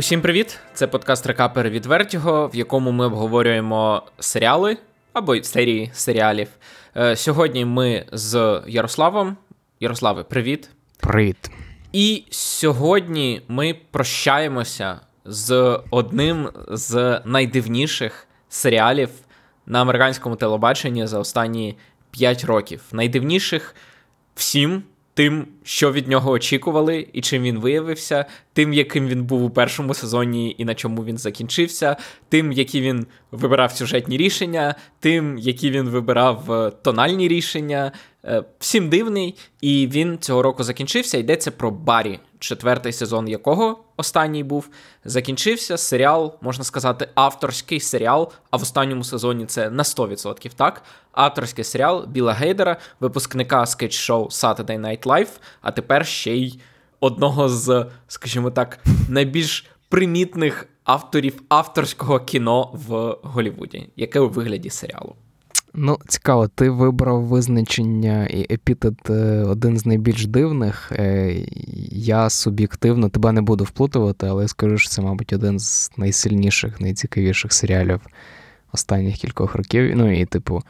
Усім привіт! Це подкаст Рекапер від Вертіго, в якому ми обговорюємо серіали або серії серіалів. Е, сьогодні ми з Ярославом. Ярославе, привіт. Привіт. І сьогодні ми прощаємося з одним з найдивніших серіалів на американському телебаченні за останні 5 років. Найдивніших всім, тим, що від нього очікували, і чим він виявився, тим, яким він був у першому сезоні і на чому він закінчився, тим, які він вибирав сюжетні рішення, тим, які він вибирав е, тональні рішення. Е, всім дивний, і він цього року закінчився. Йдеться про Барі, четвертий сезон якого останній був. Закінчився серіал, можна сказати, авторський серіал. А в останньому сезоні це на 100%, так? Авторський серіал Біла Гейдера, випускника скетч-шоу Saturday Night Live, а тепер ще й одного з, скажімо так, найбільш примітних авторів авторського кіно в Голлівуді, яке у вигляді серіалу. Ну, цікаво, ти вибрав визначення і епітет е, один з найбільш дивних. Е, я суб'єктивно тебе не буду вплутувати, але я скажу, що це, мабуть, один з найсильніших, найцікавіших серіалів останніх кількох років. Ну і, типу,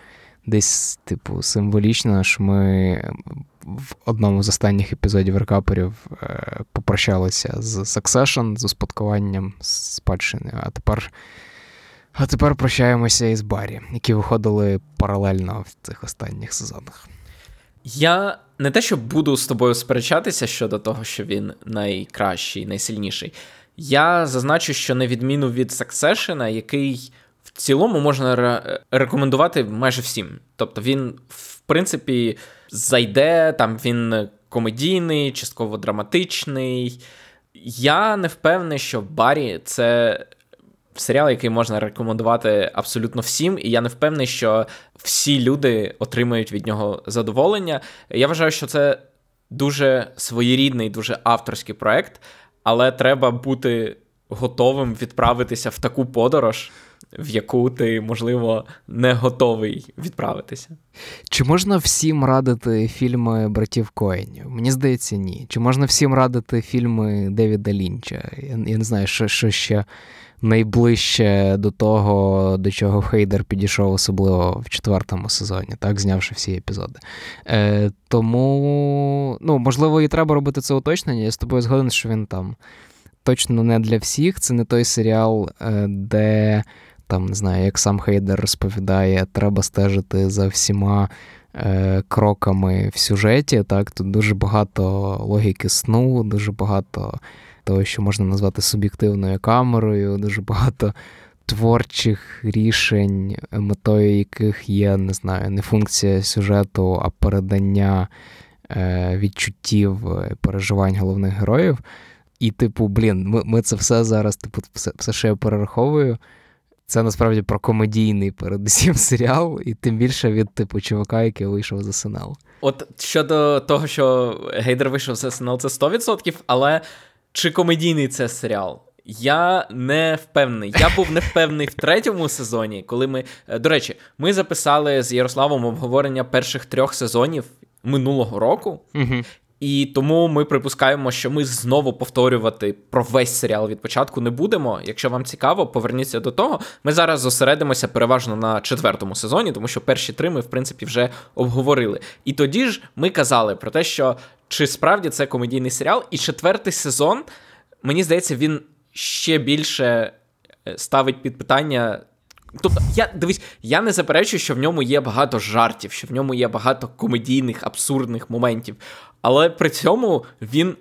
десь, типу, символічно, що ми в одному з останніх епізодів рекаперів е, попрощалися з Succession, з успадкуванням спадщини, а тепер. А тепер прощаємося із Барі, які виходили паралельно в цих останніх сезонах. Я не те, що буду з тобою сперечатися щодо того, що він найкращий, найсильніший. Я зазначу, що на відміну від Succession, який в цілому можна ре- рекомендувати майже всім. Тобто він, в принципі, зайде, там він комедійний, частково драматичний. Я не впевнений, що Барі це серіал, який можна рекомендувати абсолютно всім, і я не впевнений, що всі люди отримають від нього задоволення. Я вважаю, що це дуже своєрідний, дуже авторський проект, але треба бути готовим відправитися в таку подорож. В яку ти, можливо, не готовий відправитися. Чи можна всім радити фільми братів Коенів? Мені здається, ні. Чи можна всім радити фільми Девіда Лінча? Я, я не знаю, що що ще найближче до того, до чого Хейдер підійшов, особливо в четвертому сезоні, так, знявши всі епізоди. Е, Тому, ну, можливо, і треба робити це уточнення. Я з тобою згоден, що він там точно не для всіх. Це не той серіал, е, де. Там, не знаю, як сам Хейдер розповідає, треба стежити за всіма е, кроками в сюжеті. Так, Тут дуже багато логіки сну, дуже багато того, що можна назвати суб'єктивною камерою, дуже багато творчих рішень, метою яких є, не знаю, не функція сюжету, а передання е, відчуттів, переживань головних героїв. І, типу, блін, ми ми це все зараз, типу, все, все, що я перераховую. Це насправді про комедійний передусім серіал, і тим більше від типу чувака, який вийшов з СНЛ. От щодо того, що Гейдер вийшов з СНЛ, це 100%, але чи комедійний це серіал? Я не впевнений. Я був не впевнений в третьому сезоні, коли ми. Е, до речі, ми записали з Ярославом обговорення перших трьох сезонів минулого року. Угу. І тому ми припускаємо, що ми знову повторювати про весь серіал від початку не будемо. Якщо вам цікаво, поверніться до того. Ми зараз зосередимося переважно на четвертому сезоні, тому що перші три ми, в принципі, вже обговорили. І тоді ж ми казали про те, що чи справді це комедійний серіал, і четвертий сезон, мені здається, він ще більше е, ставить під питання. Тобто, я дивись, я не заперечую, що в ньому є багато жартів, що в ньому є багато комедійних, абсурдних моментів. Але при цьому він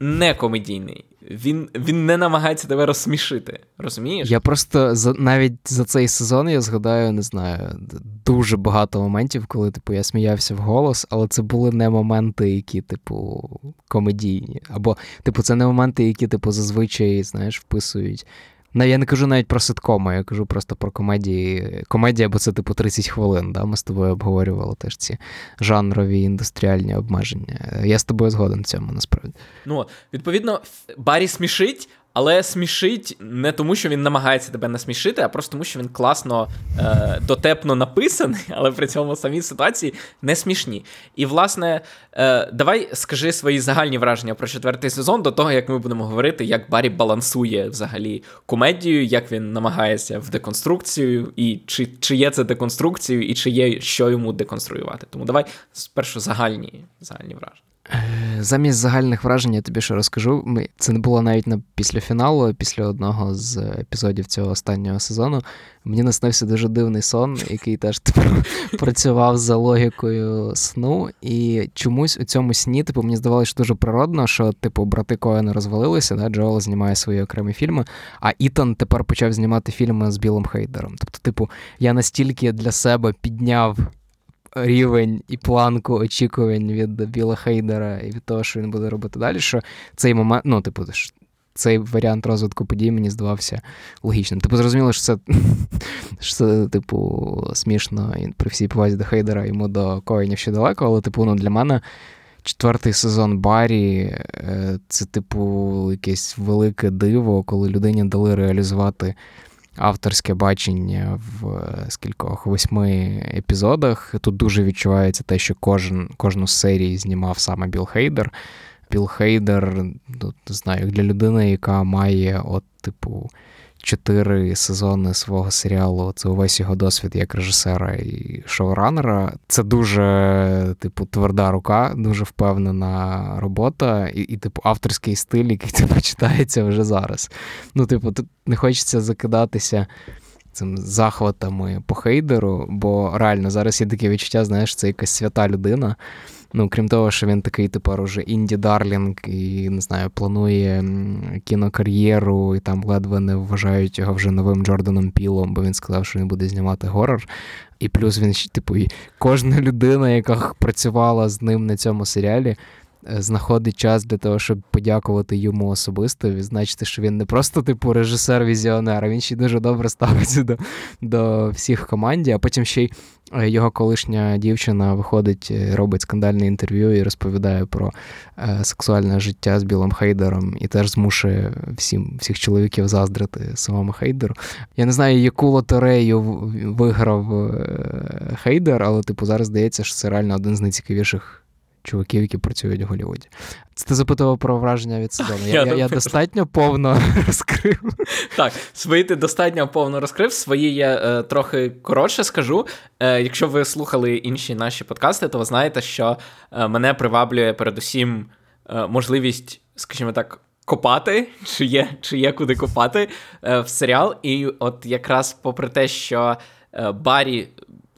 не комедійний. Він він не намагається тебе розсмішити. Розумієш? Я просто за навіть за цей сезон я згадаю, не знаю, дуже багато моментів, коли типу я сміявся в голос, але це були не моменти, які, типу, комедійні. Або, типу, це не моменти, які, типу, зазвичай, знаєш, вписують я не кажу навіть про ситкоми, я кажу просто про комедії. Комедія, бо це типу 30 хвилин. Да? Ми з тобою обговорювали теж ці жанрові індустріальні обмеження. Я з тобою згоден в цьому насправді. Ну, відповідно, Барі смішить, але смішить не тому, що він намагається тебе насмішити, а просто тому, що він класно е, дотепно написаний, але при цьому самі ситуації не смішні. І, власне, е, давай скажи свої загальні враження про четвертий сезон до того, як ми будемо говорити, як Барі балансує взагалі комедію, як він намагається в деконструкцію, і чи, чи є це деконструкцією, і чи є що йому деконструювати. Тому давай спершу загальні, загальні враження. Е, замість загальних вражень я тобі ще розкажу. Це не було навіть на після фіналу, після одного з епізодів цього останнього сезону. Мені наснився дуже дивний сон, який теж типу, працював за логікою сну. І чомусь у цьому сні, типу, мені здавалося, дуже природно, що типу брати Коена розвалилися, да, Джоел знімає свої окремі фільми, а Ітан тепер почав знімати фільми з Білим Хейдером. Тобто, типу, я настільки для себе підняв рівень і планку очікувань від Біла Хейдера і від того, що він буде робити далі, що цей момент, ну, типу, цей варіант розвитку подій мені здавався логічним. Типу, зрозуміло, що це, що це типу, смішно і при всій повазі до Хейдера йому до Коїнів ще далеко, але, типу, ну, для мене. Четвертий сезон Барі е, це, типу, якесь велике диво, коли людині дали реалізувати авторське бачення в е, скількох восьми епізодах. Тут дуже відчувається те, що кожен, кожну з серій знімав саме Біл Хейдер. Біл Хейдер, тут не знаю, для людини, яка має, от, типу, чотири сезони свого серіалу. Це увесь його досвід як режисера і шоуранера. Це дуже, типу, тверда рука, дуже впевнена робота, і, і типу, авторський стиль, який типу, читається вже зараз. Ну, типу, тут не хочеться закидатися. Цим захватами по хейдеру, бо реально зараз є таке відчуття, знаєш, це якась свята людина, Ну, крім того, що він такий тепер уже інді Дарлінг і не знаю, планує кінокар'єру, і там ледве не вважають його вже новим Джорданом Пілом, бо він сказав, що він буде знімати горор. І плюс він типу, кожна людина, яка працювала з ним на цьому серіалі, знаходить час для того, щоб подякувати йому особисто, відзначити, що він не просто типу режисер-візіонер, а він ще дуже добре ставиться до до всіх в команді, а потім ще й е, його колишня дівчина виходить, е, робить скандальне інтерв'ю і розповідає про е, сексуальне життя з Білим Хейдером і теж змушує всім, всіх чоловіків заздрити самому Хейдеру. Я не знаю, яку лотерею виграв Хейдер, але типу зараз здається, що це реально один з найцікавіших чуваків, які працюють в Голлівуді. Це ти запитував про враження від сезону. Я, я, я, я достатньо повно розкрив. Так, свої ти достатньо повно розкрив, свої я е, трохи коротше скажу. Е, Якщо ви слухали інші наші подкасти, то ви знаєте, що е, мене приваблює передусім е, можливість, скажімо так. Копати, чи є чи є куди копати е, в серіал. І от якраз попри те, що е, Барі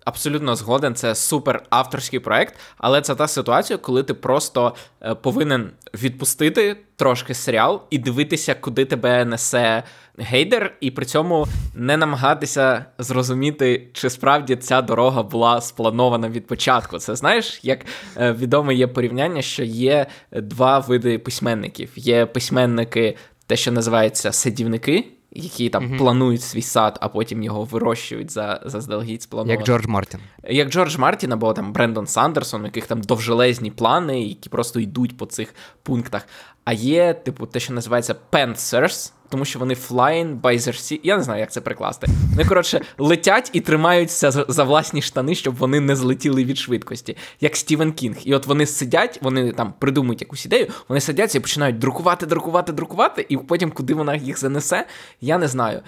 абсолютно згоден, це супер авторський проект, але це та ситуація, коли ти просто е, повинен відпустити трошки серіал і дивитися, куди тебе несе гейдер, і при цьому не намагатися зрозуміти, чи справді ця дорога була спланована від початку. Це знаєш, як е, відоме є порівняння, що є два види письменників: є письменники, те, що називається садівники які там mm планують свій сад, а потім його вирощують за заздалегідь сплановано. Як Джордж Мартін. Як Джордж Мартін або там Брендон Сандерсон, у яких там довжелезні плани, які просто йдуть по цих пунктах. А є, типу, те, що називається Panthers, тому що вони flying by their sea. Я не знаю, як це прикласти. Вони, коротше, летять і тримаються за власні штани, щоб вони не злетіли від швидкості, як Стівен Кінг. І от вони сидять, вони там придумують якусь ідею, вони сидяться і починають друкувати, друкувати, друкувати, і потім, куди вона їх занесе, я не знаю.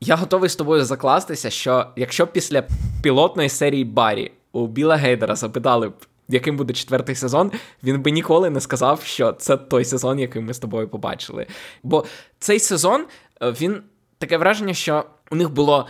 Я готовий з тобою закластися, що якщо після пілотної серії Барі у Біла Гейдера запитали б, яким буде четвертий сезон, він би ніколи не сказав, що це той сезон, який ми з тобою побачили. Бо цей сезон е, він таке враження, що у них було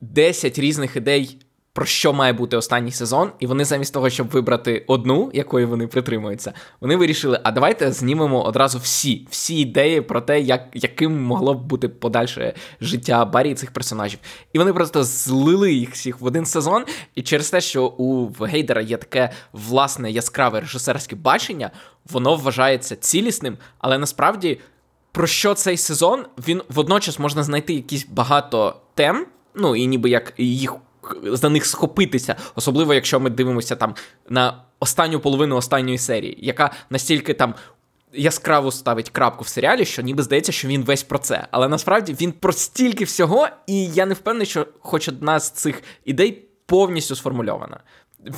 10 різних ідей про що має бути останній сезон, і вони замість того, щоб вибрати одну, якої вони притримуються, вони вирішили: а давайте знімемо одразу всі всі ідеї про те, як, яким могло б бути подальше життя Барі і цих персонажів. І вони просто злили їх всіх в один сезон. І через те, що у Гейдера є таке власне яскраве режисерське бачення, воно вважається цілісним, але насправді. Про що цей сезон? Він водночас можна знайти якісь багато тем, ну і ніби як їх за них схопитися, особливо якщо ми дивимося там на останню половину останньої серії, яка настільки там яскраво ставить крапку в серіалі, що ніби здається, що він весь про це. Але насправді він про стільки всього, і я не впевнений, що хоч одна з цих ідей повністю сформульована.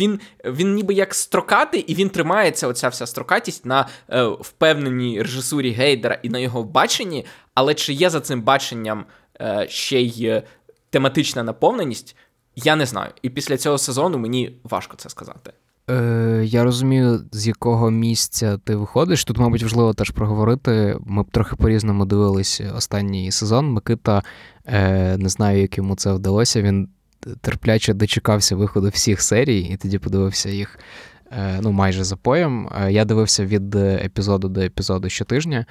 Він він ніби як строкатий, і він тримається, оця вся строкатість на е, впевненій режисурі Гейдера і на його баченні. Але чи є за цим баченням е, ще й е, тематична наповненість, я не знаю. І після цього сезону мені важко це сказати. Е, Я розумію, з якого місця ти виходиш. Тут, мабуть, важливо теж проговорити. Ми б трохи по-різному дивилися останній сезон. Микита е, не знаю, як йому це вдалося. Він терпляче дочекався виходу всіх серій, і тоді подивився їх е, ну, майже за поєм. Е, я дивився від епізоду до епізоду щотижня.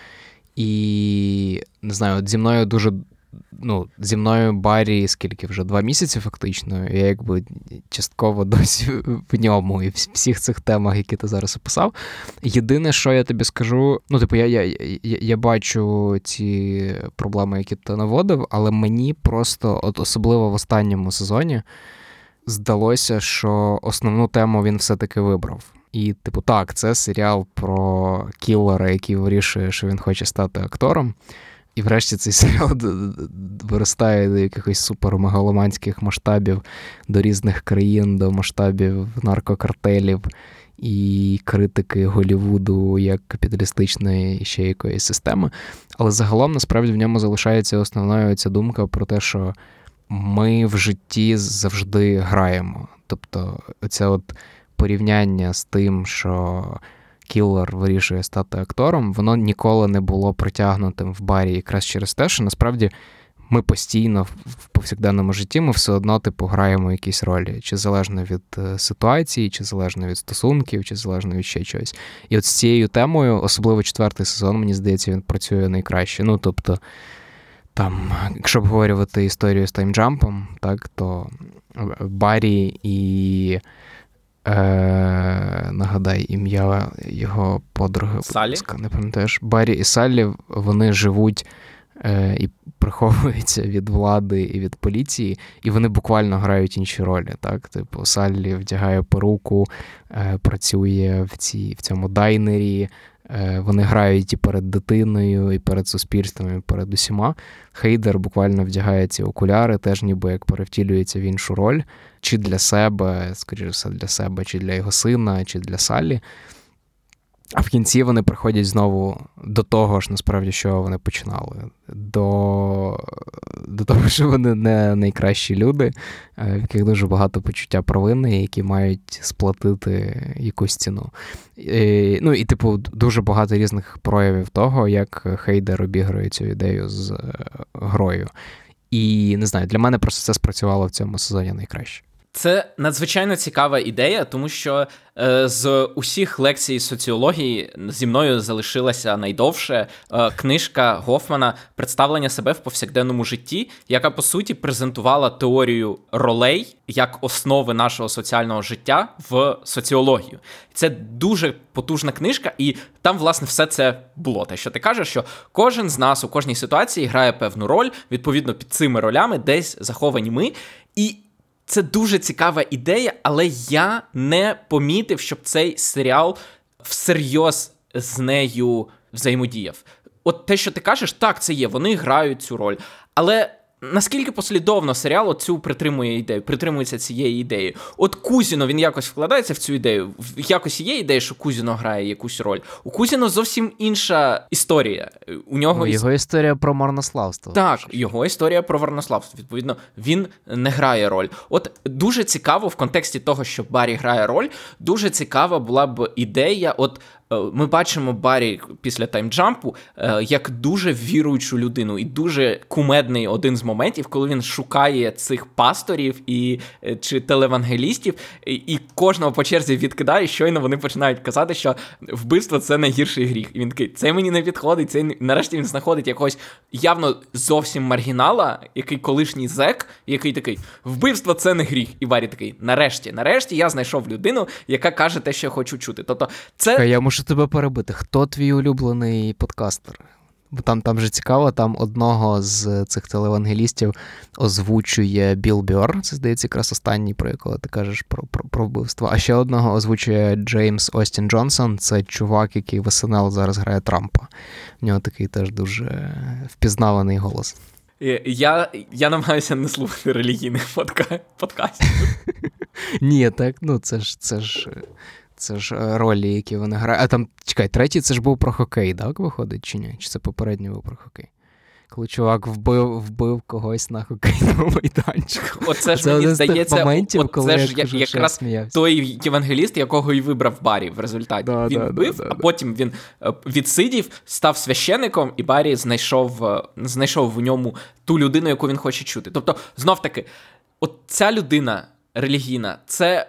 І не знаю, от зі мною дуже ну, зі мною Баррі скільки вже два місяці, фактично. Я якби частково досі в ньому і в всіх цих темах, які ти зараз описав. Єдине, що я тобі скажу, ну, типу, я я, я, я бачу ці проблеми, які ти наводив, але мені просто, от особливо в останньому сезоні, здалося, що основну тему він все-таки вибрав. І, типу, так, це серіал про кілера, який вирішує, що він хоче стати актором. І врешті цей серіал виростає до якихось супермегаломанських масштабів, до різних країн, до масштабів наркокартелів і критики Голівуду як капіталістичної ще якоїсь системи. Але загалом насправді в ньому залишається основною ця думка про те, що ми в житті завжди граємо. Тобто, оце от порівняння з тим, що кілер вирішує стати актором, воно ніколи не було притягнутим в барі якраз через те, що насправді ми постійно в повсякденному житті ми все одно типу граємо якісь ролі, чи залежно від е, ситуації, чи залежно від стосунків, чи залежно від ще чогось. І от з цією темою, особливо четвертий сезон, мені здається, він працює найкраще. Ну тобто. Там, якщо обговорювати історію з таймджампом, так, то Баррі і Е, Нагадай ім'я його подруги. Салі? Не пам'ятаєш. Баррі і Саллі вони живуть е, і приховуються від влади і від поліції, і вони буквально грають інші ролі. Так? Типу, Саллі вдягає перуку, е, працює в цій, в цьому дайнері. Е, вони грають і перед дитиною, і перед суспільством, і перед усіма. Хейдер буквально вдягає ці окуляри, теж ніби як перевтілюється в іншу роль, чи для себе, скоріше все, для себе, чи для його сина, чи для Салі. А в кінці вони приходять знову до того ж, насправді, що вони починали. До до того, що вони не найкращі люди, е, в яких дуже багато почуття провини, які мають сплатити якусь ціну. І, Ну і, типу, дуже багато різних проявів того, як Хейдер обігрує цю ідею з е, грою. І не знаю, для мене просто це спрацювало в цьому сезоні найкраще. Це надзвичайно цікава ідея, тому що е, з усіх лекцій соціології зі мною залишилася найдовше е, книжка Гофмана Представлення себе в повсякденному житті, яка по суті презентувала теорію ролей як основи нашого соціального життя в соціологію. Це дуже потужна книжка, і там, власне, все це було. Те, що ти кажеш, що кожен з нас у кожній ситуації грає певну роль, відповідно під цими ролями десь заховані ми. І це дуже цікава ідея, але я не помітив, щоб цей серіал всерйоз з нею взаємодіяв. От те, що ти кажеш, так, це є, вони грають цю роль. Але Наскільки послідовно серіал цю притримує ідею, притримується цієї ідеї? От Кузіно він якось вкладається в цю ідею. Якось є ідея, що Кузіно грає якусь роль. У Кузіно зовсім інша історія. У нього ну, його історія про марнославство. Так, його історія про марнославство. Відповідно, він не грає роль. От дуже цікаво в контексті того, що Барі грає роль. Дуже цікава була б ідея. От ми бачимо Барі після таймджампу е, як дуже віруючу людину і дуже кумедний один з моментів, коли він шукає цих пасторів і е, чи телевангелістів, і кожного по черзі відкидає, щойно вони починають казати, що вбивство це найгірший гріх. І він такий, це мені не підходить. Це нарешті він знаходить якогось явно зовсім маргінала, який колишній зек, який такий вбивство це не гріх. І Барі такий, нарешті, нарешті я знайшов людину, яка каже те, що я хочу чути. Тобто, це я можу тебе перебити. Хто твій улюблений подкастер? Бо там там же цікаво, там одного з цих телевангелістів озвучує Біл Бьор, це здається, якраз останній, про якого ти кажеш про про, про вбивство. А ще одного озвучує Джеймс Остін Джонсон. Це чувак, який в СНЛ зараз грає Трампа. В нього такий теж дуже впізнаваний голос. Я я намагаюся не слухати релігійних подка... подкастів. Ні, так, ну це ж це ж. Це ж е, ролі, які вони грають. А там, чекай, третій це ж був про хокей, так, виходить, чи ні? Чи це попередній був про хокей? Коли чувак вбив вбив когось на хокейному майданчику. Оце ж це мені здається, моментів, от, коли це ж я кажу, якраз той євангеліст, якого і вибрав Барі в результаті. Да, він да, вбив, да, а потім він е, відсидів, став священником, і Барі знайшов е, знайшов в ньому ту людину, яку він хоче чути. Тобто, знов таки, от ця людина релігійна, це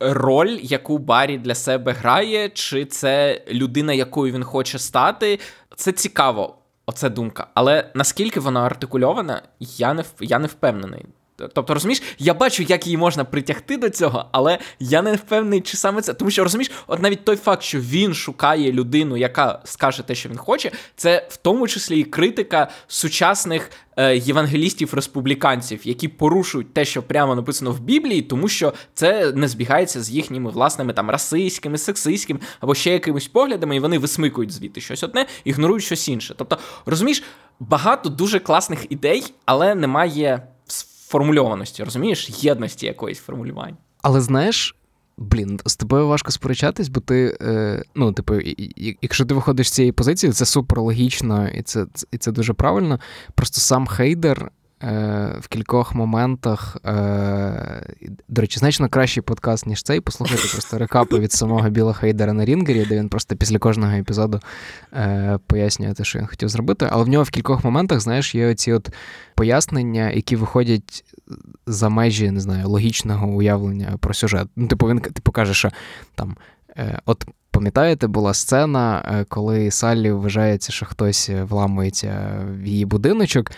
роль, яку Барі для себе грає, чи це людина, якою він хоче стати. Це цікаво, оця думка. Але наскільки вона артикульована, я не я не впевнений. Тобто, розумієш, я бачу, як її можна притягти до цього, але я не впевнений, чи саме це. Тому що розумієш, от навіть той факт, що він шукає людину, яка скаже те, що він хоче, це в тому числі і критика сучасних е, євангелістів-республіканців, які порушують те, що прямо написано в Біблії, тому що це не збігається з їхніми власними там расистськими, сексистськими або ще якимись поглядами, і вони висмикують звідти щось одне, ігнорують щось інше. Тобто, розумієш, багато дуже класних ідей, але немає формульованості, розумієш, єдності якоїсь формулювань. Але знаєш, блін, з тобою важко сперечатись, бо ти, е, ну, типу, якщо ти виходиш з цієї позиції, це супер логічно і це, і це дуже правильно. Просто сам Хейдер в кількох моментах. Е, до речі, значно кращий подкаст, ніж цей. Послухайте просто рекапи від самого Біла Хейдера на Рінгері, де він просто після кожного епізоду е, пояснює те, що він хотів зробити. Але в нього в кількох моментах, знаєш, є оці от пояснення, які виходять за межі, не знаю, логічного уявлення про сюжет. Ну, типу, він типу каже, що там. От пам'ятаєте, була сцена, коли Саллі вважається, що хтось вламується в її будиночок,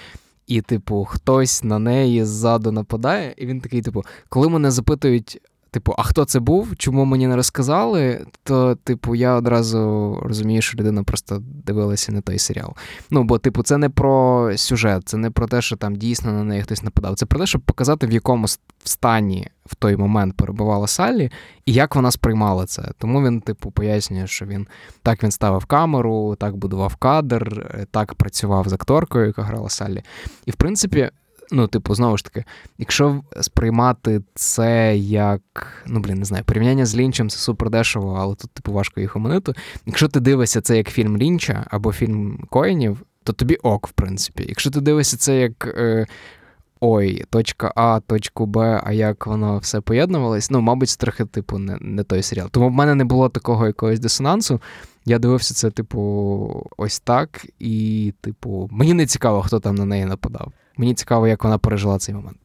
і, типу, хтось на неї ззаду нападає, і він такий, типу, коли мене запитують, типу, а хто це був, чому мені не розказали, то, типу, я одразу розумію, що людина просто дивилася не той серіал. Ну, бо, типу, це не про сюжет, це не про те, що там дійсно на неї хтось нападав. Це про те, щоб показати, в якому стані в той момент перебувала Саллі, і як вона сприймала це. Тому він, типу, пояснює, що він так він ставив камеру, так будував кадр, е, так працював з акторкою, яка грала Саллі. І в принципі, ну, типу, знову ж таки, якщо сприймати це як, ну блін, не знаю, порівняння з Лінчем це супер дешево, але тут, типу, важко їх оминути. Якщо ти дивишся це як фільм Лінча або фільм Коїнів, то тобі ок, в принципі. Якщо ти дивишся це як. Е, ой, точка А, точку Б, а як воно все поєднувалось, ну, мабуть, трохи, типу, не не той серіал. Тому в мене не було такого якогось дисонансу. Я дивився це, типу, ось так, і, типу, мені не цікаво, хто там на неї нападав. Мені цікаво, як вона пережила цей момент.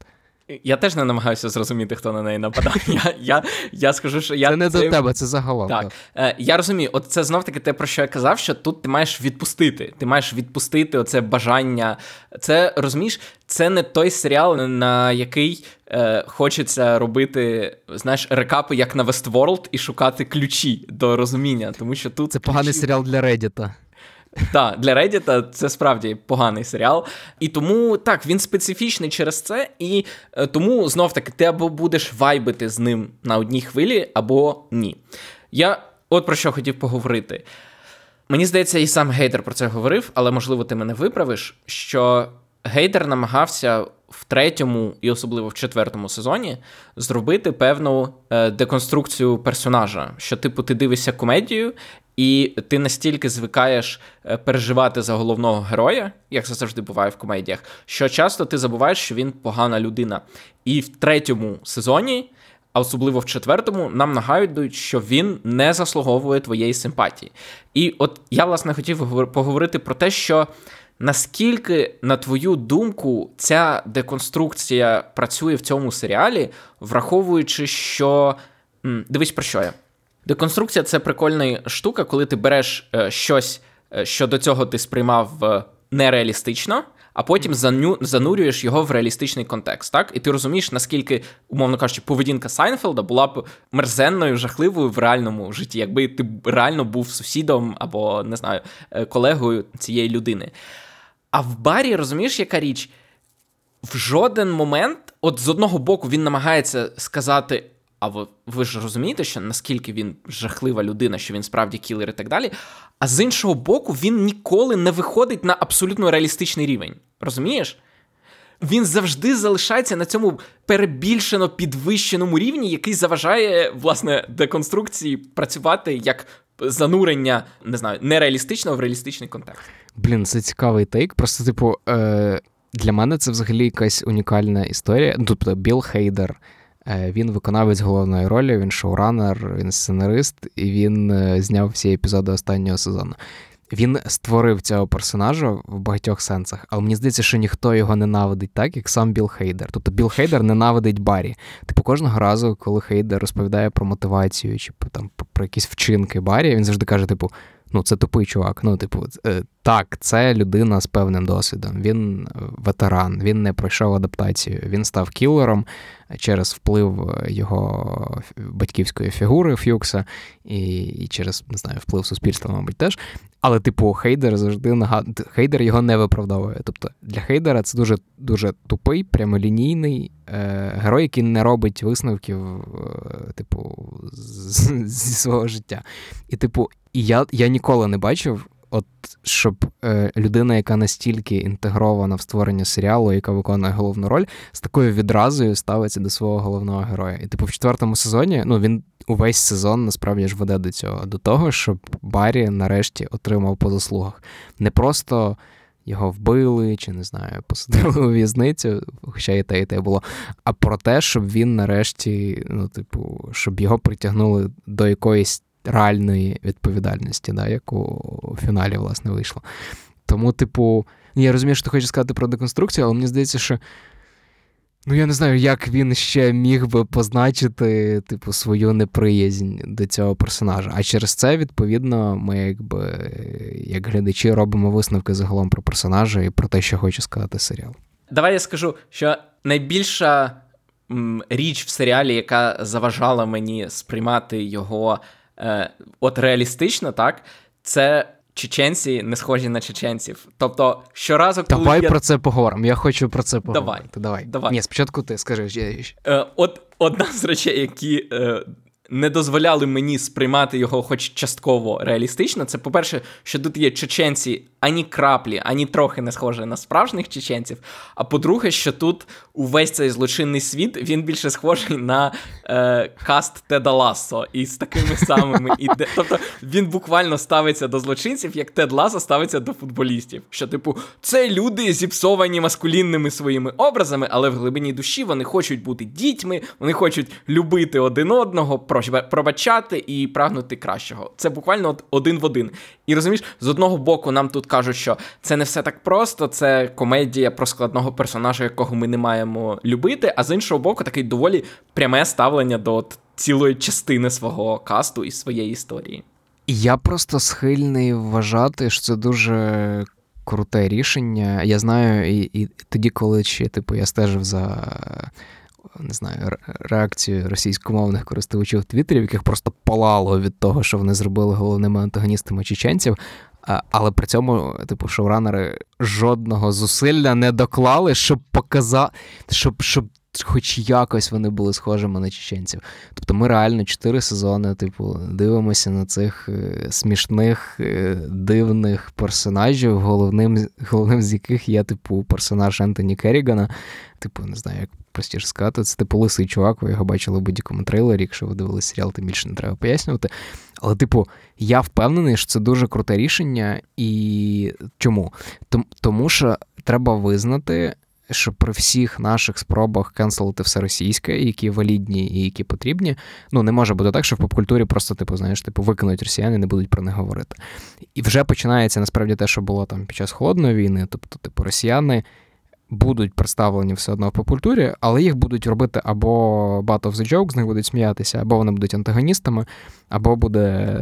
Я теж не намагаюся зрозуміти, хто на неї нападав. Я я, я скажу, що я це не до тебе, це загалом. Так. Е, Я розумію, от це знов таки те, про що я казав, що тут ти маєш відпустити. Ти маєш відпустити оце бажання. Це розумієш, це не той серіал, на який е, хочеться робити, знаєш, рекапи як на Westworld і шукати ключі до розуміння. Тому що тут це ключі... поганий серіал для Reddit. Так, для Reddit це справді поганий серіал. І тому так, він специфічний через це, і е, тому знов таки ти або будеш вайбити з ним на одній хвилі, або ні. Я от про що хотів поговорити. Мені здається, і сам Гейдер про це говорив, але можливо ти мене виправиш, що Гейдер намагався в третьому і особливо в четвертому сезоні зробити певну е, деконструкцію персонажа. Що, типу, ти дивишся комедію, і ти настільки звикаєш е, переживати за головного героя, як це завжди буває в комедіях, що часто ти забуваєш, що він погана людина. І в третьому сезоні. А особливо в четвертому, нам нагадують, що він не заслуговує твоєї симпатії. І от я, власне, хотів поговорити про те, що наскільки, на твою думку, ця деконструкція працює в цьому серіалі, враховуючи, що. Дивись, про що я. Деконструкція це прикольна штука, коли ти береш е, щось, е, що до цього ти сприймав е, нереалістично, а потім заню, занурюєш його в реалістичний контекст. Так? І ти розумієш, наскільки, умовно кажучи, поведінка Сайнфелда була б мерзенною, жахливою в реальному житті, якби ти реально був сусідом або не знаю, колегою цієї людини. А в барі розумієш, яка річ? В жоден момент, от з одного боку, він намагається сказати. А ви, ви ж розумієте, що наскільки він жахлива людина, що він справді кілер і так далі. А з іншого боку, він ніколи не виходить на абсолютно реалістичний рівень. Розумієш? Він завжди залишається на цьому перебільшено підвищеному рівні, який заважає, власне, деконструкції працювати як занурення, не знаю, нереалістичного в реалістичний контекст. Блін, це цікавий take. Просто, типу, е- для мене це взагалі якась унікальна історія. Тобто, Білл Хейдер. Е, він виконавець головної ролі, він шоуранер, він сценарист, і він е, зняв всі епізоди останнього сезону. Він створив цього персонажа в багатьох сенсах, але мені здається, що ніхто його ненавидить так, як сам Біл Хейдер. Тобто Біл Хейдер ненавидить Барі. Типу, кожного разу, коли Хейдер розповідає про мотивацію чи там про якісь вчинки Барі, він завжди каже: типу, ну це тупий чувак. Ну, типу, е, так, це людина з певним досвідом. Він ветеран, він не пройшов адаптацію, він став кілером через вплив його батьківської фігури Фюкса і і через не знаю, вплив суспільства, мабуть, теж. Але, типу, Хейдер завжди нагад... Хейдер його не виправдовує. Тобто для Хейдера це дуже дуже тупий, прямолінійний е, герой, який не робить висновків, е, типу, зі свого життя. І, типу, і я, я ніколи не бачив. От щоб е, людина, яка настільки інтегрована в створення серіалу, яка виконує головну роль, з такою відразою ставиться до свого головного героя. І типу в четвертому сезоні ну він увесь сезон насправді ж веде до цього, до того, щоб Баррі нарешті отримав по заслугах. Не просто його вбили, чи не знаю, посадили у в'язницю, хоча і те, і те було. А про те, щоб він нарешті, ну, типу, щоб його притягнули до якоїсь реальної відповідальності, да, яку у фіналі, власне, вийшло. Тому, типу, я розумію, що ти хочеш сказати про деконструкцію, але мені здається, що. Ну, я не знаю, як він ще міг би позначити, типу, свою неприязнь до цього персонажа. А через це, відповідно, ми, якби, як глядачі, робимо висновки загалом про персонажа і про те, що хоче сказати серіал. Давай я скажу, що найбільша річ в серіалі, яка заважала мені сприймати його е, от реалістично, так, це. Чеченці не схожі на чеченців. Тобто, щоразу, коли Давай я... про це поговоримо. Я хочу про це поговорити. Давай. Давай. Давай. Ні, спочатку ти скажи. Е, От одна з речей, які е, не дозволяли мені сприймати його, хоч частково реалістично. Це, по-перше, що тут є чеченці ані краплі, ані трохи не схожі на справжніх чеченців. А по-друге, що тут увесь цей злочинний світ він більше схожий на е, каст Теда Лассо із такими самими іде. Тобто він буквально ставиться до злочинців, як Тед Лассо ставиться до футболістів. Що, типу, це люди зіпсовані маскулінними своїми образами, але в глибині душі вони хочуть бути дітьми, вони хочуть любити один одного пробачати і прагнути кращого. Це буквально один в один. І розумієш, з одного боку, нам тут кажуть, що це не все так просто, це комедія про складного персонажа, якого ми не маємо любити. А з іншого боку, таке доволі пряме ставлення до от цілої частини свого касту і своєї історії. Я просто схильний вважати, що це дуже. Круте рішення. Я знаю, і і тоді, коли ще типу, я стежив за не знаю, реакцію російськомовних користувачів Твіттерів, яких просто палало від того, що вони зробили головними антагоністами чеченців. Але при цьому, типу, шоуранери жодного зусилля не доклали, щоб показати, щоб щоб хоч якось вони були схожими на чеченців. Тобто ми реально чотири сезони, типу, дивимося на цих е, смішних, е, дивних персонажів, головним головним з яких є, типу, персонаж Ентоні Керрігана. Типу, не знаю, як простіше сказати, це типу лисий чувак, ви його бачили в будь-якому трейлері, якщо ви дивилися серіал, тим більше не треба пояснювати. Але, типу, я впевнений, що це дуже круте рішення. І чому? Тому що треба визнати що при всіх наших спробах кенселити все російське, які валідні і які потрібні, ну не може бути так, що в попкультурі просто, типу, знаєш, типу, викинуть росіяни не будуть про них говорити. І вже починається насправді те, що було там під час холодної війни, тобто, типу, росіяни. Будуть представлені все одно в попкультурі, але їх будуть робити або Battle of the Joke, з них будуть сміятися, або вони будуть антагоністами, або буде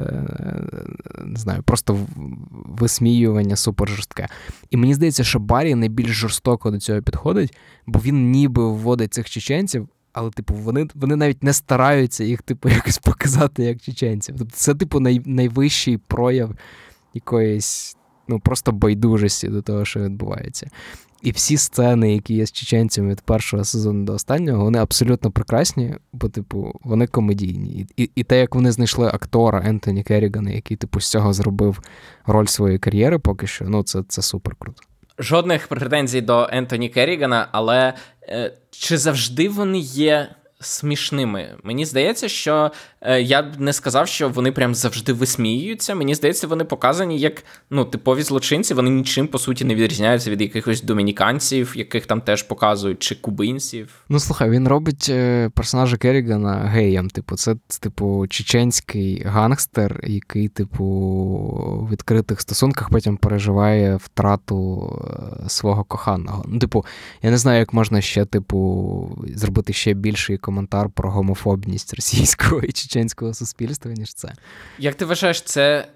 не знаю, просто висміювання супер жорстке. І мені здається, що Барі найбільш жорстоко до цього підходить, бо він ніби вводить цих чеченців. Але, типу, вони вони навіть не стараються їх, типу, якось показати як чеченців. Тобто це, типу, най, найвищий прояв якоїсь ну, просто байдужості до того, що відбувається. І всі сцени, які є з чеченцями від першого сезону до останнього, вони абсолютно прекрасні, бо, типу, вони комедійні. І і те, як вони знайшли актора Ентоні Керрігана, який, типу, з цього зробив роль своєї кар'єри, поки що, ну, це це супер круто. Жодних претензій до Ентоні Керрігана, але е, чи завжди вони є смішними. Мені здається, що я б не сказав, що вони прям завжди висміюються. Мені здається, вони показані як ну, типові злочинці. Вони нічим по суті не відрізняються від якихось домініканців, яких там теж показують, чи кубинців. Ну слухай, він робить е, персонажа Керрігана геєм. Типу, це типу чеченський гангстер, який, типу, в відкритих стосунках потім переживає втрату е, свого коханого. Ну, типу, я не знаю, як можна ще, типу, зробити ще більший коментар про гомофобність російського суспільства, ніж це. Як ти вважаєш, це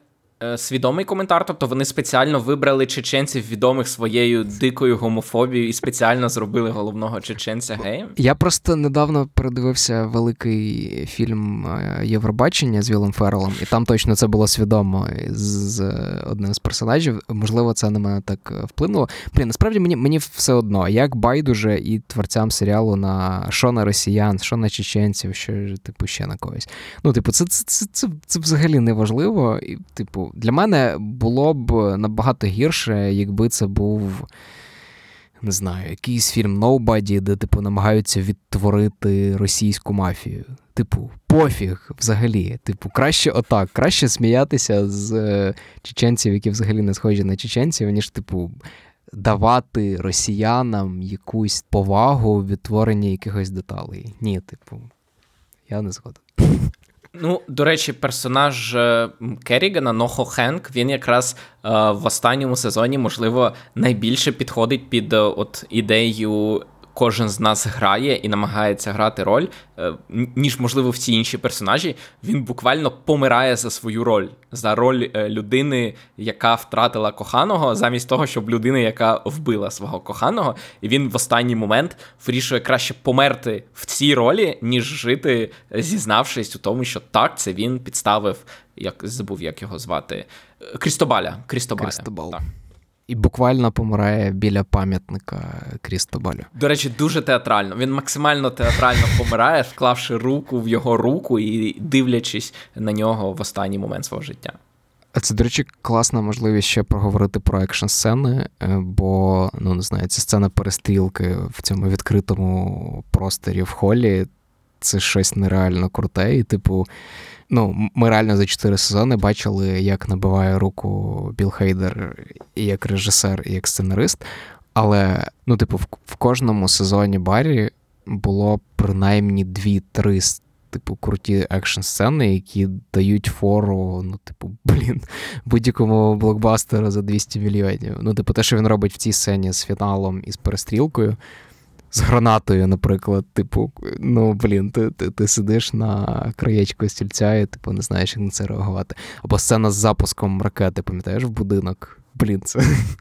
свідомий коментар, тобто вони спеціально вибрали чеченців відомих своєю дикою гомофобією і спеціально зробили головного чеченця геєм? Я просто недавно передивився великий фільм е, Євробачення з Вілом Феррелом, і там точно це було свідомо з одним з персонажів. Можливо, це на мене так вплинуло. Блін, насправді мені мені все одно, як байдуже і творцям серіалу на що на росіян, що на чеченців, що типу ще на когось. Ну, типу, це це, це, це, це взагалі не важливо. І, типу для мене було б набагато гірше, якби це був. Не знаю, якийсь фільм Nobody, де, типу, намагаються відтворити російську мафію. Типу, пофіг взагалі. Типу, краще отак, краще сміятися з е, чеченців, які взагалі не схожі на чеченців, ніж, типу, давати росіянам якусь повагу в відтворенні якихось деталей. Ні, типу, я не згоден. Ну, до речі, персонаж Керігана Керрігана, Нохо Хенк, він якраз е, в останньому сезоні, можливо, найбільше підходить під е, от ідею кожен з нас грає і намагається грати роль, е, ніж, можливо, всі інші персонажі, він буквально помирає за свою роль, за роль е, людини, яка втратила коханого, замість того, щоб людина, яка вбила свого коханого, і він в останній момент вирішує краще померти в цій ролі, ніж жити, зізнавшись у тому, що так, це він підставив, як забув, як його звати. Крістобаля. Крістобаля. Крістобал. Так і буквально помирає біля пам'ятника Крістобалю. До речі, дуже театрально. Він максимально театрально помирає, вклавши руку в його руку і дивлячись на нього в останній момент свого життя. А Це, до речі, класна можливість ще проговорити про екшн сцени, е, бо ну не знаю, ці сцена перестрілки в цьому відкритому просторі в холі. Це щось нереально круте, і, типу, Ну, ми реально за чотири сезони бачили, як набиває руку Біл Хейдер і як режисер, і як сценарист. Але, ну, типу, в, кожному сезоні Баррі було принаймні дві-три типу, круті екшн сцени, які дають фору, ну, типу, блін, будь-якому блокбастеру за 200 мільйонів. Ну, типу, те, що він робить в цій сцені з фіналом і з перестрілкою з гранатою, наприклад, типу, ну блін, ти ти, ти сидиш на краєчку стільця і типу не знаєш, як на це реагувати. Або сцена з запуском ракети, пам'ятаєш, в будинок. Блін, це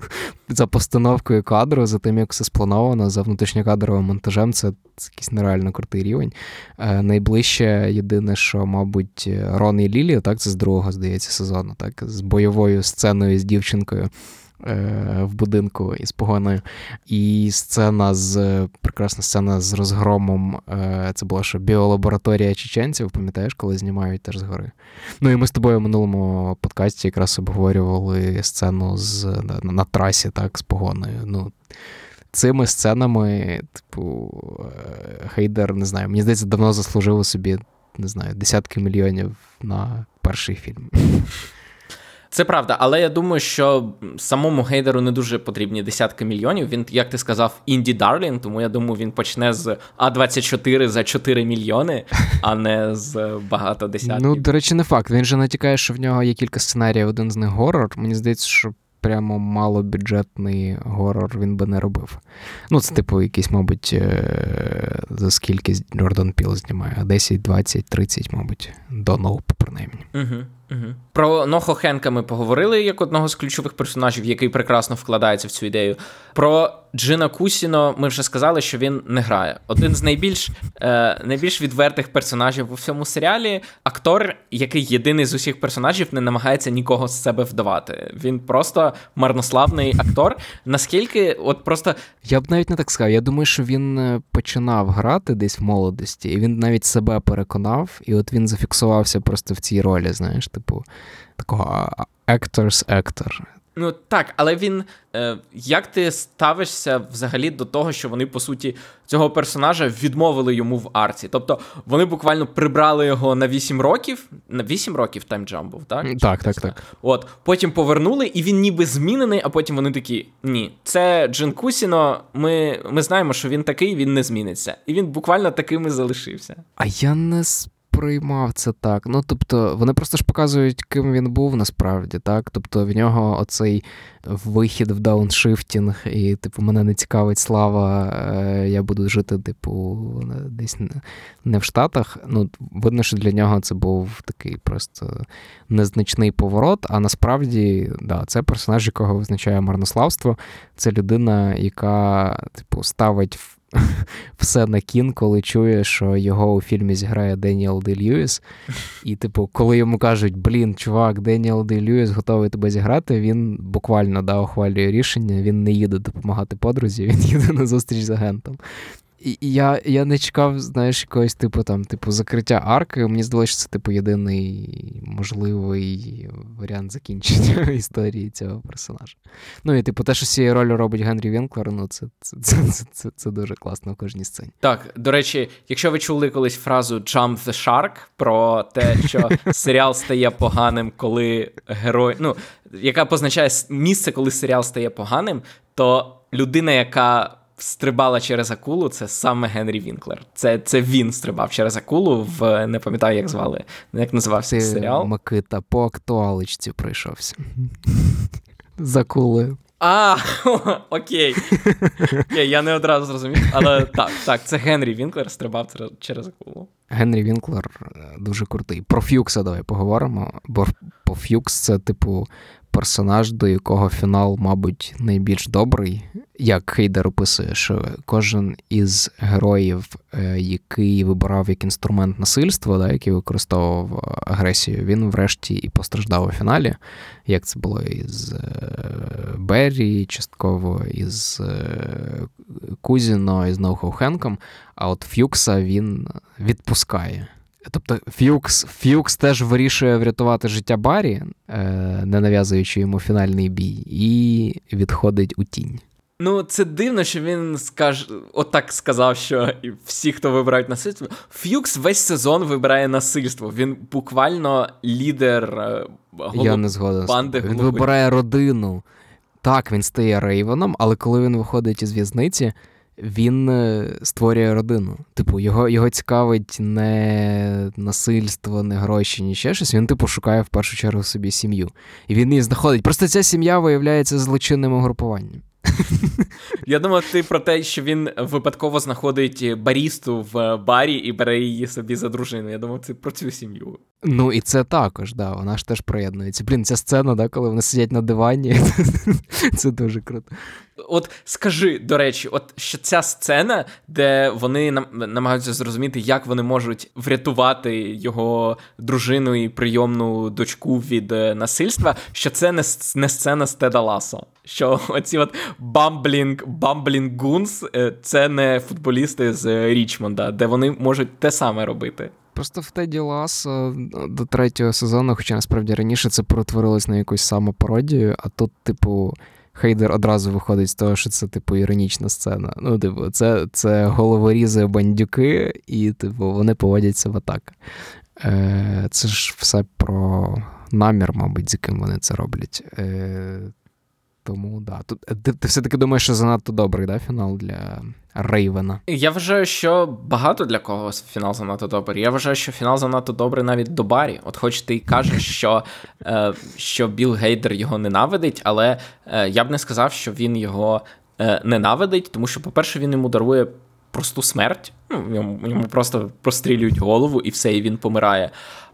за постановкою кадру, за тим, як все сплановано, за внутрішньокадровим монтажем, це, це якийсь нереально крутий рівень. Е, Найближче єдине, що, мабуть, Рон і Лілі, так, це з другого, здається, сезону, так, з бойовою сценою з дівчинкою. Е, в будинку із погоною. І сцена з прекрасна сцена з розгромом. Е, це була що біолабораторія чеченців, пам'ятаєш, коли знімають теж згори. Ну і ми з тобою в минулому подкасті якраз обговорювали сцену з, на, на трасі, так, з погоною. Ну, Цими сценами, типу, е, Хейдер, не знаю, мені здається, давно заслужив собі, не знаю, десятки мільйонів на перший фільм. Це правда, але я думаю, що самому гейдеру не дуже потрібні десятки мільйонів. Він, як ти сказав, інді Дарлін, тому я думаю, він почне з А24 за 4 мільйони, а не з багато десятків. Ну, до речі, не факт. Він же натякає, що в нього є кілька сценаріїв, один з них горор. Мені здається, що прямо малобюджетний горор він би не робив. Ну, це, типу, якийсь, мабуть, е, за скільки Джордан Піл знімає? 10, 20, 30, мабуть, до Ноупа, принаймні. Угу. Угу. Про Нохо Хенка ми поговорили як одного з ключових персонажів, який прекрасно вкладається в цю ідею. Про Джина Кусіно ми вже сказали, що він не грає. Один з найбільш е, найбільш відвертих персонажів у всьому серіалі актор, який єдиний з усіх персонажів не намагається нікого з себе вдавати. Він просто марнославний актор. Наскільки, от просто я б навіть не так сказав. Я думаю, що він е, починав грати десь в молодості, і він навіть себе переконав, і от він зафіксувався просто в цій ролі, знаєш, типу, такого actors actor. Ну так, але він. Е, Як ти ставишся взагалі до того, що вони, по суті, цього персонажа відмовили йому в арці? Тобто вони буквально прибрали його на 8 років. На 8 років таймджамп був, так? Так, так, так. От, потім повернули, і він ніби змінений, а потім вони такі: ні, це Джин Кусіно, ми ми знаємо, що він такий, він не зміниться. І він буквально таким і залишився. А я не сприймав це так. Ну тобто, вони просто ж показують, ким він був насправді, так. Тобто в нього оцей вихід в дауншифтінг, і, типу, мене не цікавить слава, е, я буду жити, типу, десь не в Штатах. Ну, видно, що для нього це був такий просто незначний поворот. А насправді, да, це персонаж, якого визначає марнославство. Це людина, яка, типу, ставить все на кін, коли чує, що його у фільмі зіграє Деніел Де Льюіс. І, типу, коли йому кажуть, блін, чувак, Деніел Де Льюіс готовий тебе зіграти, він буквально да, ухвалює рішення, він не їде допомагати подрузі, він їде на зустріч з агентом. І я я не чекав, знаєш, якогось типу там, типу, закриття арки. Мені здалося, що це типу єдиний можливий варіант закінчення історії цього персонажа. Ну і типу, те, що з цією ролью робить Генрі Вінклер, ну це це, це, це, це, це дуже класно в кожній сцені. Так, до речі, якщо ви чули колись фразу Jump the Shark про те, що серіал стає поганим, коли герой. Ну, яка позначає місце, коли серіал стає поганим, то людина, яка стрибала через акулу, це саме Генрі Вінклер. Це це він стрибав через акулу в не пам'ятаю, як звали, як називався Ти, серіал. Микита по актуаличці прийшовся. З акулою. А, окей. Я не одразу зрозумів. Але так, так, це Генрі Вінклер стрибав через акулу. Генрі Вінклер е, дуже крутий. Про Ф'юкса давай поговоримо. Бо по Ф'юкс це, типу, персонаж, до якого фінал, мабуть, найбільш добрий. Як Хейдер описує, що кожен із героїв, е, який вибирав як інструмент насильства, да, який використовував агресію, він врешті і постраждав у фіналі. Як це було із е, Беррі, частково із е, Кузіно, із Ноухоу Хенком, а от Ф'юкса він відпускає. Тобто Ф'юкс Ф'юкс теж вирішує врятувати життя Барі, е, не нав'язуючи йому фінальний бій, і відходить у тінь. Ну, це дивно, що він скаже, отак сказав, що всі, хто вибирають насильство. Ф'юкс весь сезон вибирає насильство. Він буквально лідер е, голуб... Я не згоден. банди. Він вибирає родину. Так, він стає Рейвеном, але коли він виходить із в'язниці, він е, створює родину. Типу, його його цікавить не насильство, не гроші, ні ще щось. Він, типу, шукає в першу чергу собі сім'ю. І він її знаходить. Просто ця сім'я виявляється злочинним угрупуванням. Я думав, ти про те, що він випадково знаходить барісту в барі і бере її собі за дружину. Я думав, це про цю сім'ю. Ну і це також, да, вона ж теж приєднується. Блін, ця сцена, да, коли вони сидять на дивані, це дуже круто. От скажи, до речі, от що ця сцена, де вони намагаються зрозуміти, як вони можуть врятувати його дружину і прийомну дочку від е, насильства, що це не не сцена з Теда Ласо. Що оці от bumbling bumbling goons це не футболісти з Річмонда, де вони можуть те саме робити. Просто в Теді Ласо до третього сезону, хоча насправді раніше це перетворилось на якусь самопародію, а тут, типу. Хейдер одразу виходить з того, що це, типу, іронічна сцена. Ну, типу, це це головорізи бандюки, і, типу, вони поводяться в атак. Е, Це ж все про намір, мабуть, з яким вони це роблять. Е, Тому да. Тут ти, ти все-таки думаєш, що занадто добрий да, фінал для Рейвена. Я вважаю, що багато для когось фінал занадто добрий. Я вважаю, що фінал занадто добрий навіть до Барі. От хоч ти й кажеш, що е, що Білл Гейдер його ненавидить, але е, я б не сказав, що він його е, ненавидить, тому що, по-перше, він йому дарує просту смерть. Ну, Йому йому просто прострілюють голову і все, і він помирає.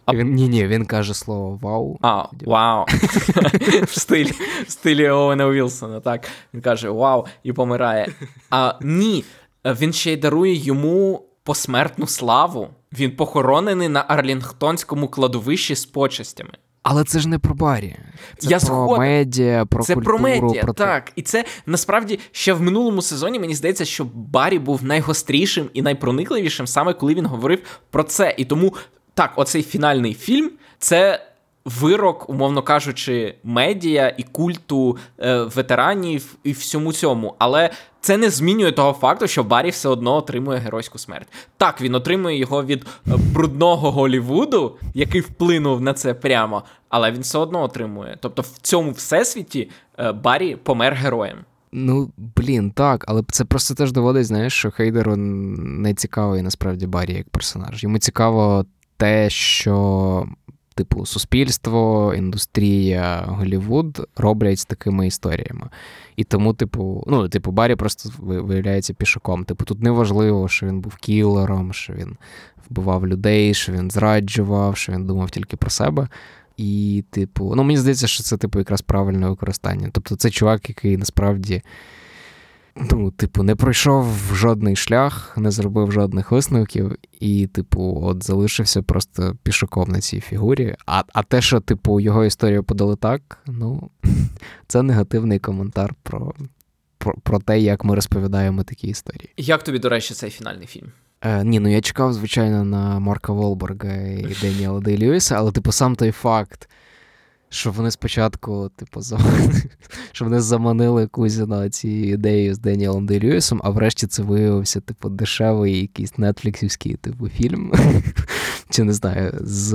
А... Він, Ні, ні, він каже слово вау. А, вау. В стилі в стилі Оуена Вілсона, так. Він каже вау і помирає. А ні, він ще й дарує йому посмертну славу. Він похоронений на Арлінгтонському кладовищі з почестями. Але це ж не про барі. Це Я про згоден. медіа, про Це культуру, про медіа, про так. І це насправді ще в минулому сезоні мені здається, що Барі був найгострішим і найпроникливішим саме коли він говорив про це. І тому так, оцей фінальний фільм це. Вирок, умовно кажучи, медіа і культу е, ветеранів і всьому цьому. Але це не змінює того факту, що Барі все одно отримує геройську смерть. Так, він отримує його від е, брудного Голівуду, який вплинув на це прямо, але він все одно отримує. Тобто в цьому всесвіті е, Барі помер героєм. Ну, блін, так, але це просто теж доводить, знаєш, що Хейдеру не цікавий насправді Барі як персонаж. Йому цікаво те, що типу, суспільство, індустрія, Голівуд роблять з такими історіями. І тому, типу, ну, типу, Барі просто виявляється пішаком. Типу, тут не важливо, що він був кілером, що він вбивав людей, що він зраджував, що він думав тільки про себе. І, типу, ну мені здається, що це, типу, якраз правильне використання. Тобто, це чувак, який насправді ну, типу, не пройшов жодний шлях, не зробив жодних висновків, і, типу, от залишився просто пішоком на цій фігурі. А а те, що, типу, його історію подали так, ну, це негативний коментар про, про, про те, як ми розповідаємо такі історії. Як тобі, до речі, цей фінальний фільм? Е, Ні, ну я чекав, звичайно, на Марка Волберга і Деніела Дей Льюіса, але, типу, сам той факт що вони спочатку, типу, що вони заманили Кузіна ці ідеї з Деніелом Де а врешті це виявився, типу, дешевий якийсь нетфліксівський типу фільм. Чи не знаю, з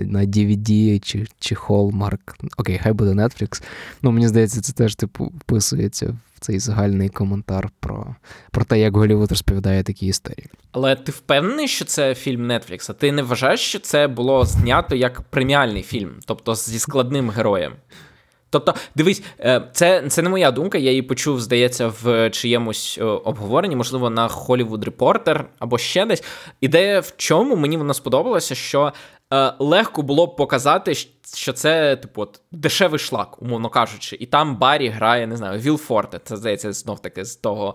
на DVD чи чи Hallmark. Окей, хай буде Netflix. Ну, мені здається, це теж, типу, вписується в цей загальний коментар про про те, як Голівуд розповідає такі історії. Але ти впевнений, що це фільм Netflix? А Ти не вважаєш, що це було знято як преміальний фільм, тобто зі складним героєм? Тобто, дивись, е, це це не моя думка, я її почув, здається, в чиємусь е, обговоренні, можливо, на Hollywood Reporter або ще десь. Ідея в чому мені вона сподобалася, що е, легко було б показати, що це, типу, от, дешевий шлак, умовно кажучи, і там Баррі грає, не знаю, Віл Форте, це здається, знов таки з того.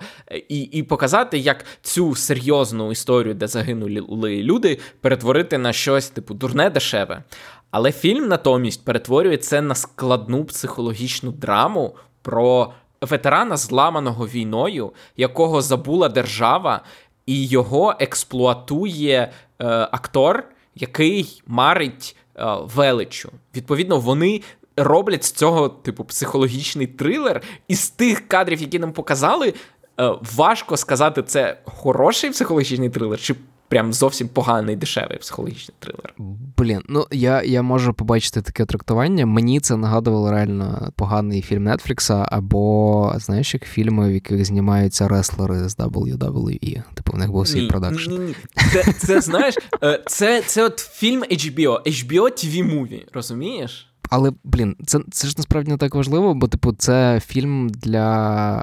І і показати, як цю серйозну історію, де загинули люди, перетворити на щось, типу, дурне дешеве. Але фільм натомість перетворює це на складну психологічну драму про ветерана, зламаного війною, якого забула держава, і його експлуатує е, актор, який марить е, величу. Відповідно, вони. Роблять з цього, типу, психологічний трилер, і з тих кадрів, які нам показали, е, важко сказати, це хороший психологічний трилер, чи прям зовсім поганий дешевий психологічний трилер. Блін, ну я я можу побачити таке трактування. Мені це нагадувало реально поганий фільм Нетфлікса, або знаєш, як фільми, в яких знімаються реслери з WWE. Типу, в них був свій продакшн. Ні, ні, ні. Це, це знаєш, е, це це от фільм HBO, HBO TV Movie, розумієш? Але, блін, це це ж насправді не так важливо, бо, типу, це фільм для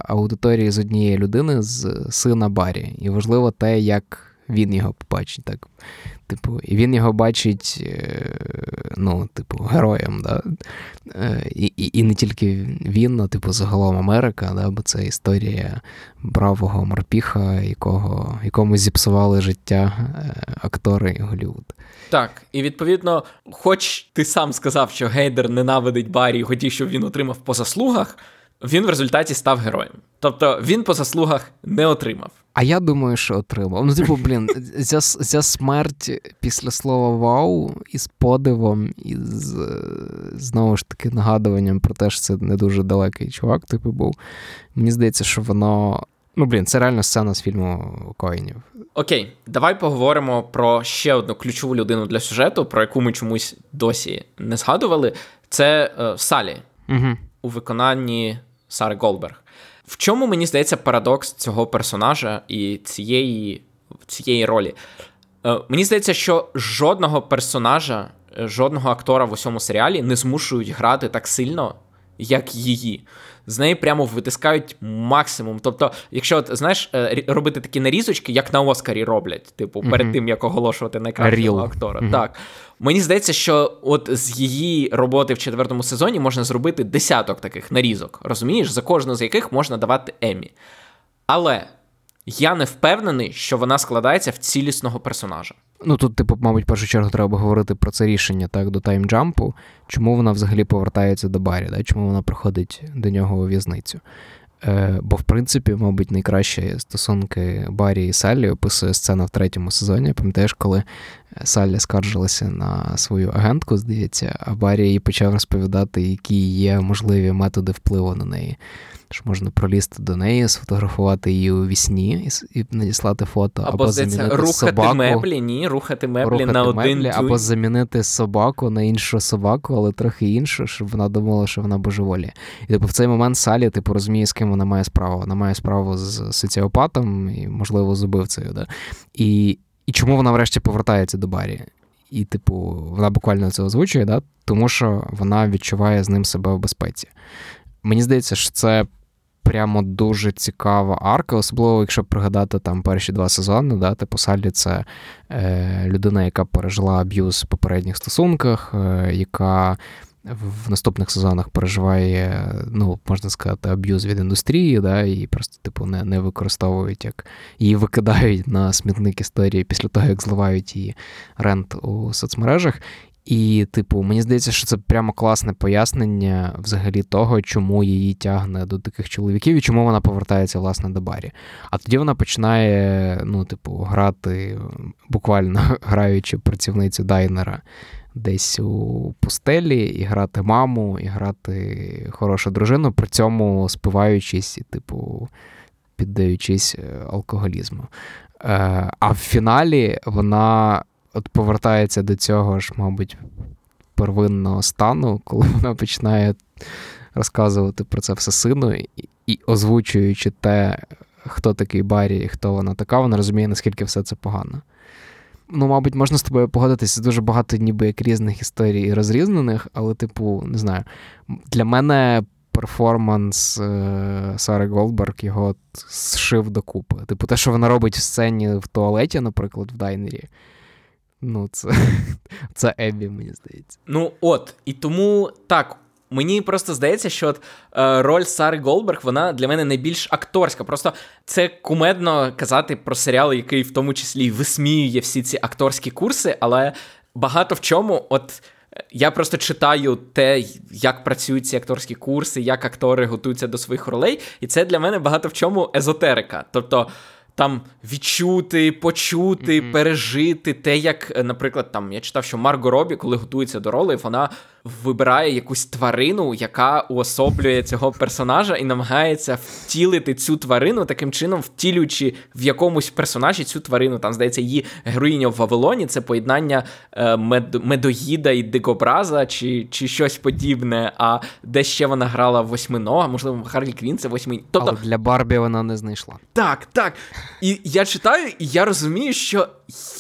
аудиторії з однієї людини, з сина Барі. І важливо те, як він його побачить. так. Типу, І він його бачить, е, ну, типу, героєм. Да? Е, і і, і не тільки він, а типу, загалом Америка, да? бо це історія бравого морпіха, якого, якому зіпсували життя е, актори Голлівуд. Так, і відповідно, хоч ти сам сказав, що Гейдер ненавидить Барі і хотів, щоб він отримав по заслугах, він в результаті став героєм. Тобто він по заслугах не отримав. А я думаю, що отримав. Ну, типу, блін, ця, ця смерть після слова вау із подивом, і з знову ж таки нагадуванням про те, що це не дуже далекий чувак, типу був. Мені здається, що воно. Ну, блін, це реально сцена з фільму Коїнів. Окей, давай поговоримо про ще одну ключову людину для сюжету, про яку ми чомусь досі не згадували. Це е, Салі угу. у виконанні Сари Голберг. В чому мені здається парадокс цього персонажа і цієї цієї ролі? Е, Мені здається, що жодного персонажа, е, жодного актора в усьому серіалі не змушують грати так сильно, як її з неї прямо витискають максимум. Тобто, якщо от, знаєш, е, робити такі нарізочки, як на Оскарі роблять, типу, перед mm-hmm. тим як оголошувати найкращого актора. Mm-hmm. Так. Мені здається, що от з її роботи в четвертому сезоні можна зробити десяток таких нарізок, розумієш, за кожну з яких можна давати Емі. Але я не впевнений, що вона складається в цілісного персонажа. Ну тут, типу, мабуть, в першу чергу треба говорити про це рішення так до таймджампу. Чому вона взагалі повертається до Барі, да? чому вона приходить до нього у в'язницю? Е, Бо, в принципі, мабуть, найкращі стосунки Барі і Саллі описує сцена в третьому сезоні. Пам'ятаєш, коли Саллі скаржилася на свою агентку, здається, а Барі їй почав розповідати, які є можливі методи впливу на неї що можна пролізти до неї, сфотографувати її у вісні і, і надіслати фото, або, або замінити рухати собаку, меблі, ні, рухати меблі рухати на меблі, один або замінити собаку на іншу собаку, але трохи іншу, щоб вона думала, що вона божеволі. І типу в цей момент Салі типу розуміє, з ким вона має справу. Вона має справу з соціопатом і, можливо, з убивцею. Да? І, І чому вона врешті повертається до Барі? І, типу, вона буквально це озвучує, да? тому що вона відчуває з ним себе в безпеці. Мені здається, що це прямо дуже цікава арка, особливо, якщо пригадати там перші два сезони, да, типу Саллі це е, людина, яка пережила аб'юз в попередніх стосунках, е, яка в наступних сезонах переживає, ну, можна сказати, аб'юз від індустрії, да, і просто, типу, не не використовують, як її викидають на смітник історії після того, як зливають її рент у соцмережах. І, типу, мені здається, що це прямо класне пояснення взагалі того, чому її тягне до таких чоловіків і чому вона повертається, власне, до барі. А тоді вона починає, ну, типу, грати, буквально граючи працівницю дайнера десь у пустелі, і грати маму, і грати хорошу дружину, при цьому спиваючись і, типу, піддаючись е, алкоголізму. Е, а в фіналі вона от повертається до цього ж, мабуть, первинного стану, коли вона починає розказувати про це все сину і, і озвучуючи те, хто такий Барі і хто вона така, вона розуміє, наскільки все це погано. Ну, мабуть, можна з тобою погодитися дуже багато ніби як різних історій і розрізнених, але, типу, не знаю, для мене перформанс е, Сари Голдберг його зшив докупи. Типу, те, що вона робить в сцені в туалеті, наприклад, в дайнері. Ну, це це Еббі, мені здається. Ну, от, і тому так. Мені просто здається, що от, е, роль Сари Голдберг, вона для мене найбільш акторська. Просто це кумедно казати про серіал, який в тому числі висміює всі ці акторські курси, але багато в чому, от я просто читаю те, як працюють ці акторські курси, як актори готуються до своїх ролей, і це для мене багато в чому езотерика. Тобто там відчути, почути, mm-hmm. пережити те, як, е, наприклад, там я читав, що Марго Робі, коли готується до роли, вона вибирає якусь тварину, яка уособлює цього персонажа, і намагається втілити цю тварину, таким чином втілюючи в якомусь персонажі цю тварину. Там, здається, її героїня в Вавилоні це поєднання е, мед, медоїда і дикобраза, чи чи щось подібне. А де ще вона грала восьминога, можливо, Харлі Квін це восьми. Тобто... Але для Барбі вона не знайшла. Так, так. І я читаю, і я розумію, що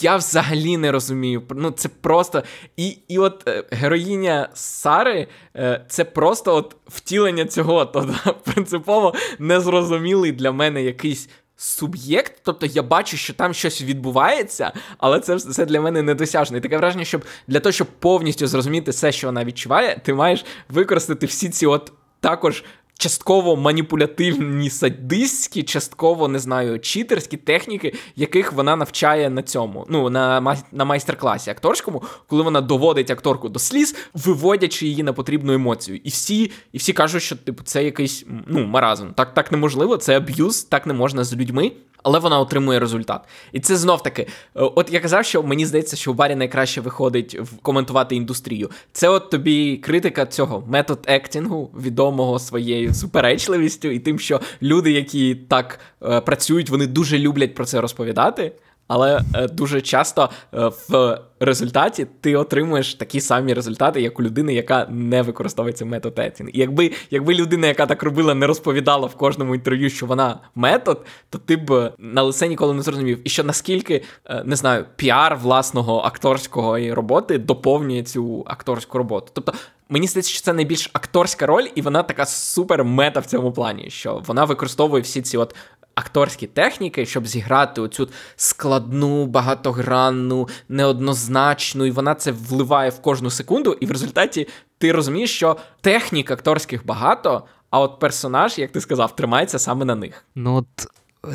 я взагалі не розумію. Ну, це просто. І і от е, героїня Сари е, це просто от втілення цього. Тобто, принципово незрозумілий для мене якийсь. Суб'єкт, тобто я бачу, що там щось відбувається, але це все для мене недосяжно. І таке враження, щоб для того, щоб повністю зрозуміти все, що вона відчуває, ти маєш використати всі ці от також частково маніпулятивні садистські, частково не знаю, читерські техніки, яких вона навчає на цьому. Ну, на на майстер-класі акторському, коли вона доводить акторку до сліз, виводячи її на потрібну емоцію. І всі і всі кажуть, що типу це якийсь ну, маразм. Так, так неможливо, це аб'юз, так не можна з людьми але вона отримує результат. І це знов таки, е, от я казав, що мені здається, що у Баррі найкраще виходить коментувати індустрію. Це от тобі критика цього method acting у, відомого своєю суперечливістю, і тим, що люди, які так е, працюють, вони дуже люблять про це розповідати. Але е, дуже часто е, в результаті ти отримуєш такі самі результати, як у людини, яка не використовує цей method acting. І якби якби людина, яка так робила, не розповідала в кожному інтерв'ю, що вона метод, то ти б на лице ніколи не зрозумів. І що наскільки е, не знаю, піар власного акторської роботи доповнює цю акторську роботу. Тобто. Мені здається, що це найбільш акторська роль, і вона така супер мета в цьому плані, що вона використовує всі ці от акторські техніки, щоб зіграти оцю складну, багатогранну, неоднозначну, і вона це вливає в кожну секунду, і в результаті ти розумієш, що технік акторських багато, а от персонаж, як ти сказав, тримається саме на них. Ну от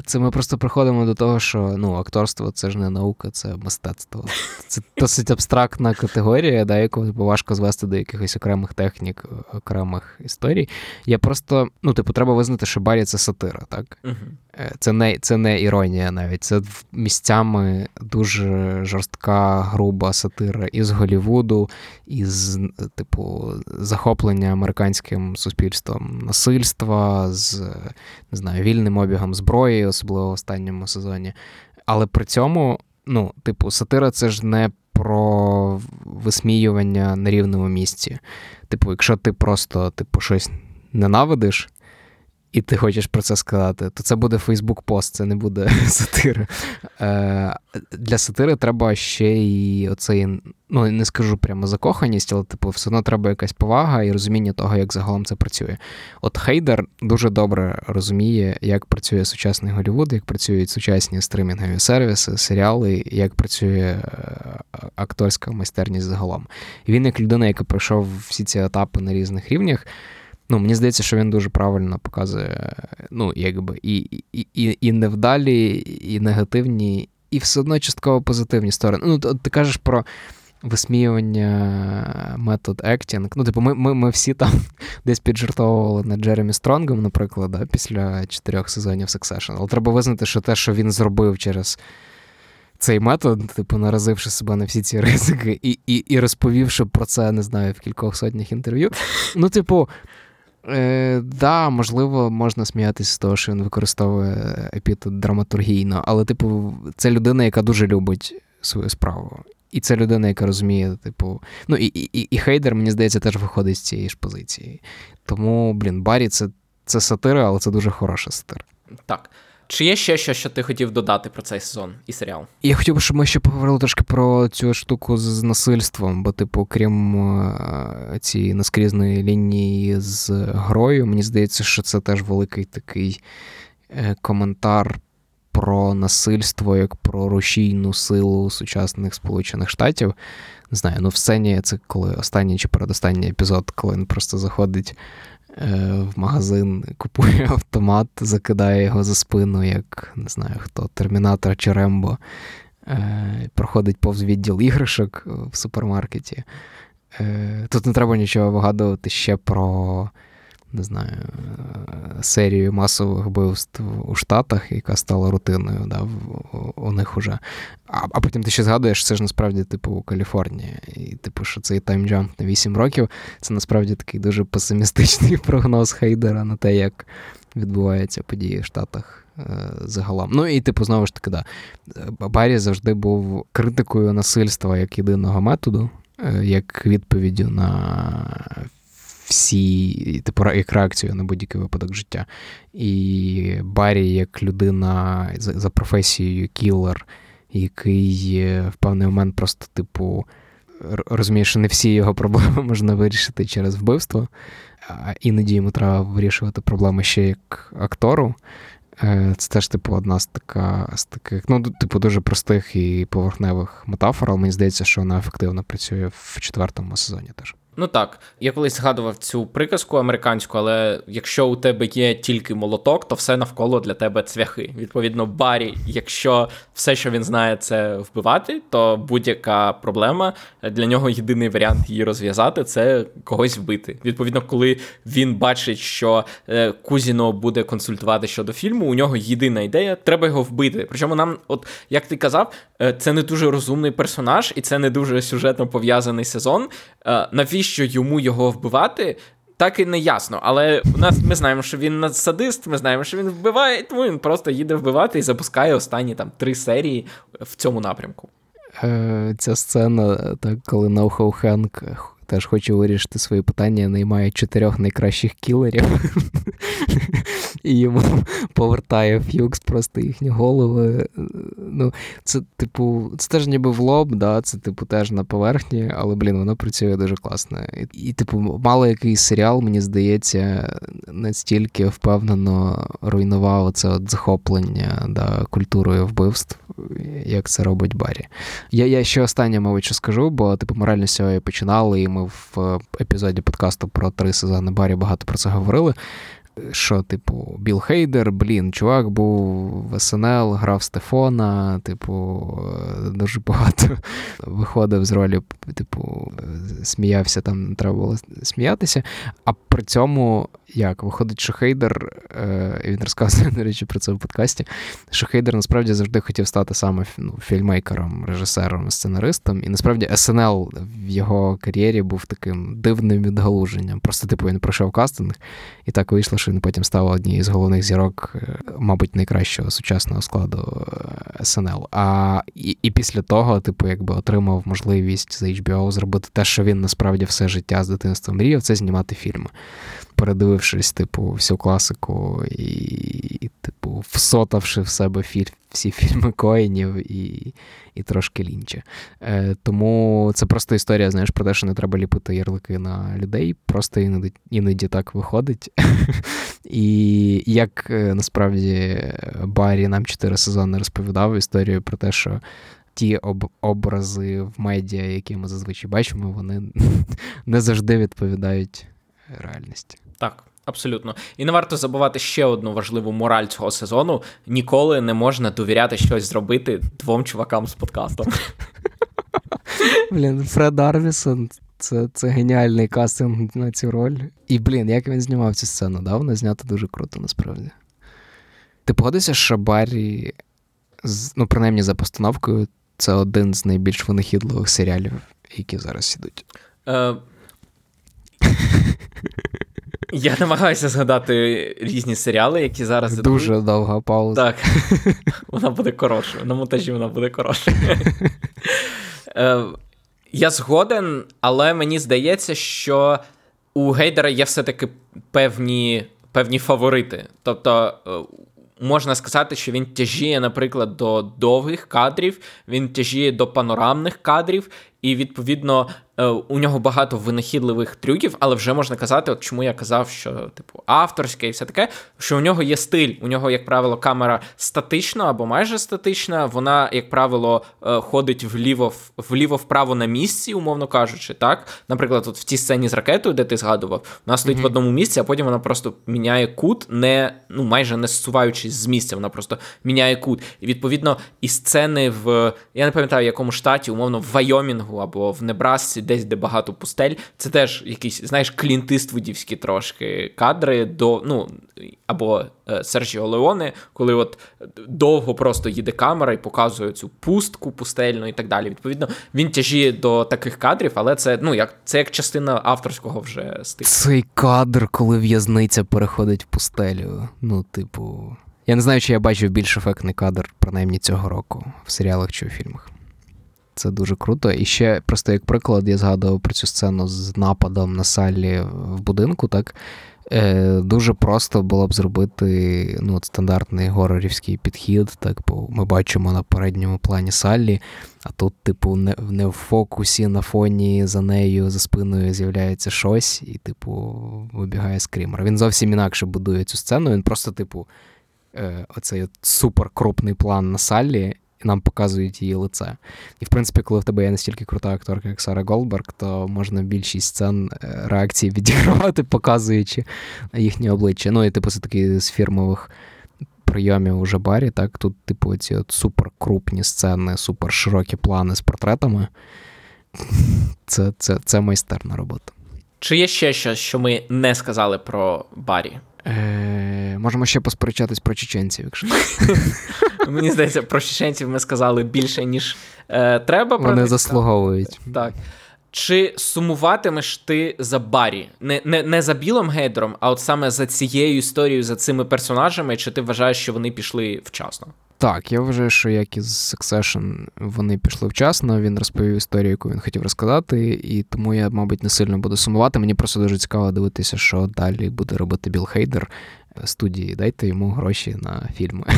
це ми просто приходимо до того, що ну, акторство це ж не наука, це мистецтво. Це досить абстрактна категорія, да, яку важко звести до якихось окремих технік, окремих історій. Я просто, ну, типу, треба визнати, що Барі це сатира, так? Угу. Це не це не іронія навіть. Це місцями дуже жорстка, груба сатира із Голівуду, із, типу, захоплення американським суспільством насильства, з не знаю, вільним обігом зброї, особливо в останньому сезоні. Але при цьому, ну, типу, сатира це ж не про висміювання на рівному місці. Типу, якщо ти просто типу, щось ненавидиш і ти хочеш про це сказати, то це буде Фейсбук-пост, це не буде сатира. Е, Для сатири треба ще й оцей, ну не скажу прямо закоханість, але типу, все одно треба якась повага і розуміння того, як загалом це працює. От Хейдер дуже добре розуміє, як працює сучасний Голівуд, як працюють сучасні стримінгові сервіси, серіали, як працює е, акторська майстерність загалом. Він, як людина, яка пройшов всі ці етапи на різних рівнях. Ну, Мені здається, що він дуже правильно показує ну, якби і і, і, і невдалі, і негативні, і все одно частково позитивні сторони. Ну, Ти кажеш про висміювання метод ектінг. Ну, типу, ми ми, ми всі там десь піджартовували над Джеремі Стронгом, наприклад, да, після чотирьох сезонів Succession. Але треба визнати, що те, що він зробив через. Цей метод, типу, наразивши себе на всі ці ризики і і, і розповівши про це, не знаю, в кількох сотнях інтерв'ю. Ну, типу, Е, Да, можливо, можна сміятися з того, що він використовує епітет драматургійно, але, типу, це людина, яка дуже любить свою справу. І це людина, яка розуміє, типу, ну і і, і Хейдер, мені здається, теж виходить з цієї ж позиції. Тому, блін, Барі це це сатира, але це дуже хороша сатира. Так. Чи є ще щось, що ти хотів додати про цей сезон і серіал? Я хотів би, щоб ми ще поговорили трошки про цю штуку з насильством, бо, типу, крім е, цієї наскрізної лінії з грою, мені здається, що це теж великий такий е, коментар про насильство як про рушійну силу сучасних Сполучених Штатів. Не знаю, ну в сцені це коли останній чи передостанній епізод, коли він просто заходить. Е, в магазин, купує автомат, закидає його за спину, як не знаю хто, Термінатор чи Рембо. Е, проходить повз відділ іграшок в супермаркеті. Е, тут не треба нічого вигадувати ще про не знаю, серію масових вбивств у Штатах, яка стала рутиною да, у них уже. А а потім ти ще згадуєш, це ж насправді, типу, Каліфорнія. І, типу, що цей таймджамп на 8 років це насправді такий дуже песимістичний прогноз Хейдера на те, як відбуваються події в Штатах е, загалом. Ну і, типу, знову ж таки, да, Баррі завжди був критикою насильства як єдиного методу, е, як відповіддю на всі, типу, як реакцію на будь-який випадок життя. І Баррі, як людина за, професією кілер, який в певний момент просто, типу, розуміє, що не всі його проблеми можна вирішити через вбивство, а іноді йому треба вирішувати проблеми ще як актору. Е, це теж, типу, одна з така з таких, ну, типу, дуже простих і поверхневих метафор, але мені здається, що вона ефективно працює в четвертому сезоні теж. Ну так, я колись згадував цю приказку американську, але якщо у тебе є тільки молоток, то все навколо для тебе цвяхи. Відповідно, Барі, якщо все, що він знає, це вбивати, то будь-яка проблема для нього єдиний варіант її розв'язати це когось вбити. Відповідно, коли він бачить, що е, Кузіно буде консультувати щодо фільму, у нього єдина ідея треба його вбити. Причому нам, от як ти казав, е, це не дуже розумний персонаж, і це не дуже сюжетно пов'язаний сезон. Е, навіщо йому його вбивати? так і не ясно. Але у нас ми знаємо, що він садист, ми знаємо, що він вбиває, тому він просто їде вбивати і запускає останні там три серії в цьому напрямку. Е, Ця сцена, так, коли Ноухау Хенк теж хоче вирішити свої питання, наймає чотирьох найкращих кілерів. І йому повертає фюкс просто їхні голови. Ну, Це, типу, це теж ніби в лоб, да, це, типу, теж на поверхні, але, блін, воно працює дуже класно. І, і, типу, мало якийсь серіал, мені здається, настільки впевнено руйнував це от захоплення да, культурою вбивств, як це робить Баррі. Я я ще останнє, мабуть, що скажу, бо типу морально з цього починали, і ми в епізоді подкасту про три сезони Баррі багато про це говорили що, типу, Біл Хейдер, блін, чувак був в СНЛ, грав Стефона, типу, дуже багато виходив з ролі, типу, сміявся, там треба було сміятися. А при цьому, як, виходить, що Хейдер, е, він розказує, до речі, про це в подкасті, що Хейдер насправді завжди хотів стати саме ну, фільмейкером, режисером, сценаристом. І насправді СНЛ в його кар'єрі був таким дивним відгалуженням. Просто, типу, він пройшов кастинг, і так вийшло, що він потім став однією з головних зірок, е, мабуть, найкращого сучасного складу е, СНЛ. А і, і після того, типу, якби отримав можливість за HBO зробити те, що він насправді все життя з дитинства мріяв, це знімати фільми. Передивившись, типу, всю класику і, і типу, всотавши в себе філь, всі фільми коїнів і і трошки лінче. Е, Тому це просто історія, знаєш, про те, що не треба ліпити ярлики на людей, просто іноді іноді так виходить. І як е, насправді Баррі нам чотири сезони розповідав історію про те, що. Ті об- образи в медіа, які ми зазвичай бачимо, вони не завжди відповідають реальності. Так, абсолютно. І не варто забувати ще одну важливу мораль цього сезону: ніколи не можна довіряти щось зробити двом чувакам з подкастом. Блін, Фред Арвісон. Це це геніальний кастинг на цю роль. І, блін, як він знімав цю сцену, да? Вона знята дуже круто, насправді. Ти погодишся, що Баррі, ну, принаймні за постановкою, це один з найбільш винахідливих серіалів, які зараз ідуть. Е, я намагаюся згадати різні серіали, які зараз Дуже довга пауза. Так. Вона буде коротша. На монтажі вона буде коротша. Е, я згоден, але мені здається, що у Гейдера є все-таки певні певні фаворити. Тобто е, можна сказати, що він тяжіє, наприклад, до довгих кадрів, він тяжіє до панорамних кадрів, і відповідно Е, у нього багато винахідливих трюків, але вже можна казати, от чому я казав, що типу авторське і все таке, що у нього є стиль. У нього, як правило, камера статична або майже статична. Вона, як правило, е, ходить вліво вліво-вправо на місці, умовно кажучи. Так, наприклад, от в тій сцені з ракетою, де ти згадував, вона стоїть mm-hmm. в одному місці, а потім вона просто міняє кут, не ну майже не зсуваючись з місця. Вона просто міняє кут. І відповідно, і сцени в я не пам'ятаю, в якому штаті, умовно, в Вайомінгу або в Небрасці десь де багато пустель. Це теж якісь, знаєш, клінтиствудівські трошки кадри до, ну, або е, Сержіо Леоне, коли от довго просто їде камера і показує цю пустку пустельну і так далі. Відповідно, він тяжіє до таких кадрів, але це ну, як це як частина авторського вже стилю. Цей кадр, коли в'язниця переходить в пустелю. Ну, типу. Я не знаю, чи я бачив більш ефектний кадр, принаймні цього року, в серіалах чи у фільмах. Це дуже круто. І ще просто як приклад, я згадував про цю сцену з нападом на Саллі в будинку, так. Е, Дуже просто було б зробити ну, от стандартний горорівський підхід. Так, бо ми бачимо на передньому плані Саллі, а тут, типу, не, не в фокусі на фоні за нею, за спиною з'являється щось, і, типу, вибігає скрімер. Він зовсім інакше будує цю сцену. Він просто, типу, е, оцей от супер крупний план на Саллі і нам показують її лице. І в принципі, коли в тебе є настільки крута акторка, як Сара Голдберг, то можна більшість сцен е, реакції відігравати, показуючи їхнє обличчя. Ну і типу це такі з фірмових. Прийомів уже барі, так, тут, типу, ці от супер крупні сцени, супер широкі плани з портретами. Це це, це майстерна робота. Чи є ще щось, що ми не сказали про Барі? Е, Можемо ще посперечатись про чеченців, якщо. Мені здається, про чеченців ми сказали більше, ніж е, треба. Вони заслуговують. Так. Чи сумуватимеш ти за Барі? Не не, не за Білим Гейдером, а от саме за цією історією, за цими персонажами, чи ти вважаєш, що вони пішли вчасно? Так, я вважаю, що як із Succession вони пішли вчасно. Він розповів історію, яку він хотів розказати, і тому я, мабуть, не сильно буду сумувати. Мені просто дуже цікаво дивитися, що далі буде робити Біл Хейдер студії. Дайте йому гроші на фільми.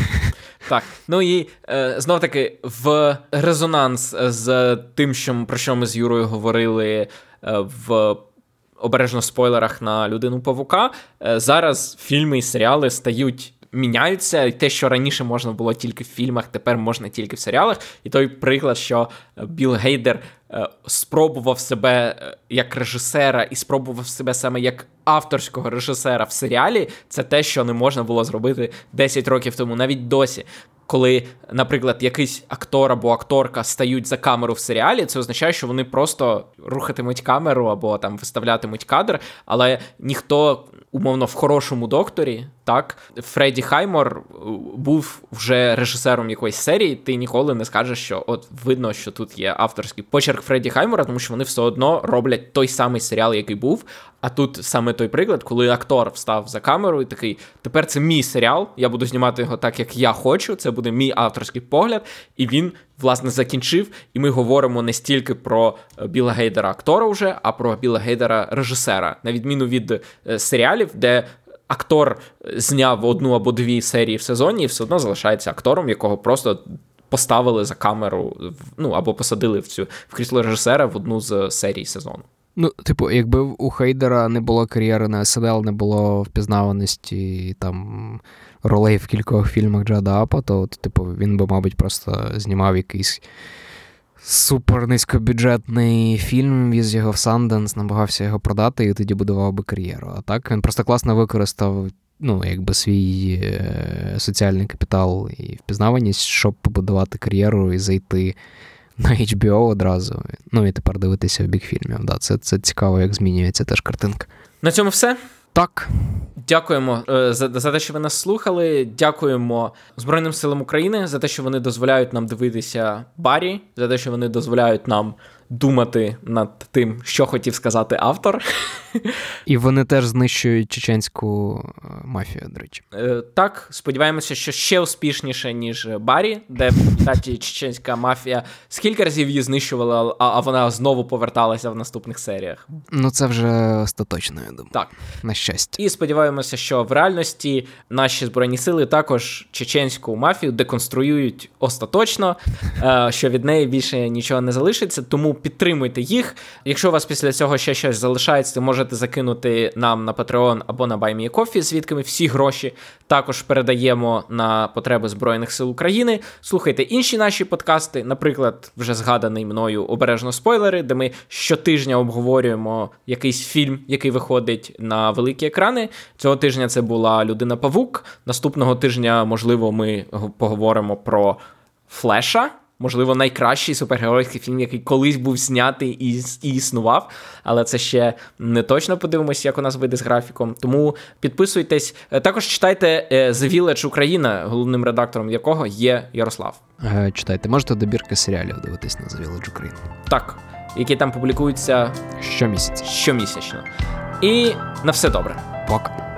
Так, ну і е, знов таки в резонанс з тим, що про що ми з Юрою говорили е, в. Обережно спойлерах на людину павука. Е, зараз фільми і серіали стають міняються, і те, що раніше можна було тільки в фільмах, тепер можна тільки в серіалах. І той приклад, що Біл Гейдер спробував себе е, як режисера і спробував себе саме як авторського режисера в серіалі, це те, що не можна було зробити 10 років тому, навіть досі коли, наприклад, якийсь актор або акторка стають за камеру в серіалі, це означає, що вони просто рухатимуть камеру або там виставлятимуть кадр, але ніхто. Умовно, в хорошому докторі, так, Фредді Хаймор е, був вже режисером якоїсь серії, ти ніколи не скажеш, що от видно, що тут є авторський почерк Фредді Хаймора, тому що вони все одно роблять той самий серіал, який був. А тут саме той приклад, коли актор встав за камеру і такий: тепер це мій серіал, я буду знімати його так, як я хочу. Це буде мій авторський погляд. І він, власне, закінчив. І ми говоримо не стільки про е, Біла Гейдера актора вже, а про Біла Гейдера режисера, на відміну від е, серіалів, де. Актор зняв одну або дві серії в сезоні, і все одно залишається актором, якого просто поставили за камеру, ну або посадили в цю в крісло режисера в одну з серій сезону. Ну, типу, якби у Хейдера не було кар'єри на СНЛ, не було впізнаваності там ролей в кількох фільмах Джада Апа, то, типу, він би, мабуть, просто знімав якийсь супер низькобюджетний фільм, віз його в Санденс, намагався його продати і тоді будував би кар'єру. А так він просто класно використав. Ну, якби свій е, соціальний капітал і впізнаваність, щоб побудувати кар'єру і зайти на HBO одразу. Ну і тепер дивитися в бік фільмів. Да, Це це цікаво, як змінюється теж картинка. На цьому все. Так. Дякуємо е, за за те, що ви нас слухали. Дякуємо Збройним силам України за те, що вони дозволяють нам дивитися барі, за те, що вони дозволяють нам думати над тим, що хотів сказати автор. І вони теж знищують чеченську е, мафію, до речі. Е, так, сподіваємося, що ще успішніше, ніж Барі, де результаті чеченська мафія скільки разів її знищувала, а вона знову поверталася в наступних серіях. Ну це вже остаточно, я думаю. Так. На щастя. І сподіваємося, що в реальності наші збройні сили також чеченську мафію деконструюють остаточно, е, що від неї більше нічого не залишиться. Тому підтримуйте їх. Якщо у вас після цього ще щось залишається, можете закинути нам на Patreon або на BuyMeACoffee, звідки ми всі гроші також передаємо на потреби Збройних сил України. Слухайте інші наші подкасти, наприклад, вже згаданий мною обережно спойлери, де ми щотижня обговорюємо якийсь фільм, який виходить на великі екрани. Цього тижня це була Людина Павук. Наступного тижня, можливо, ми поговоримо про Флеша можливо, найкращий супергеройський фільм, який колись був знятий і, і існував. Але це ще не точно подивимося, як у нас вийде з графіком. Тому підписуйтесь. Е, також читайте е, The Village Україна, головним редактором якого є Ярослав. Е, читайте, можете добірки серіалів дивитись на The Village Україна. Так, які там публікуються щомісяця. щомісячно. І на все добре. Пока.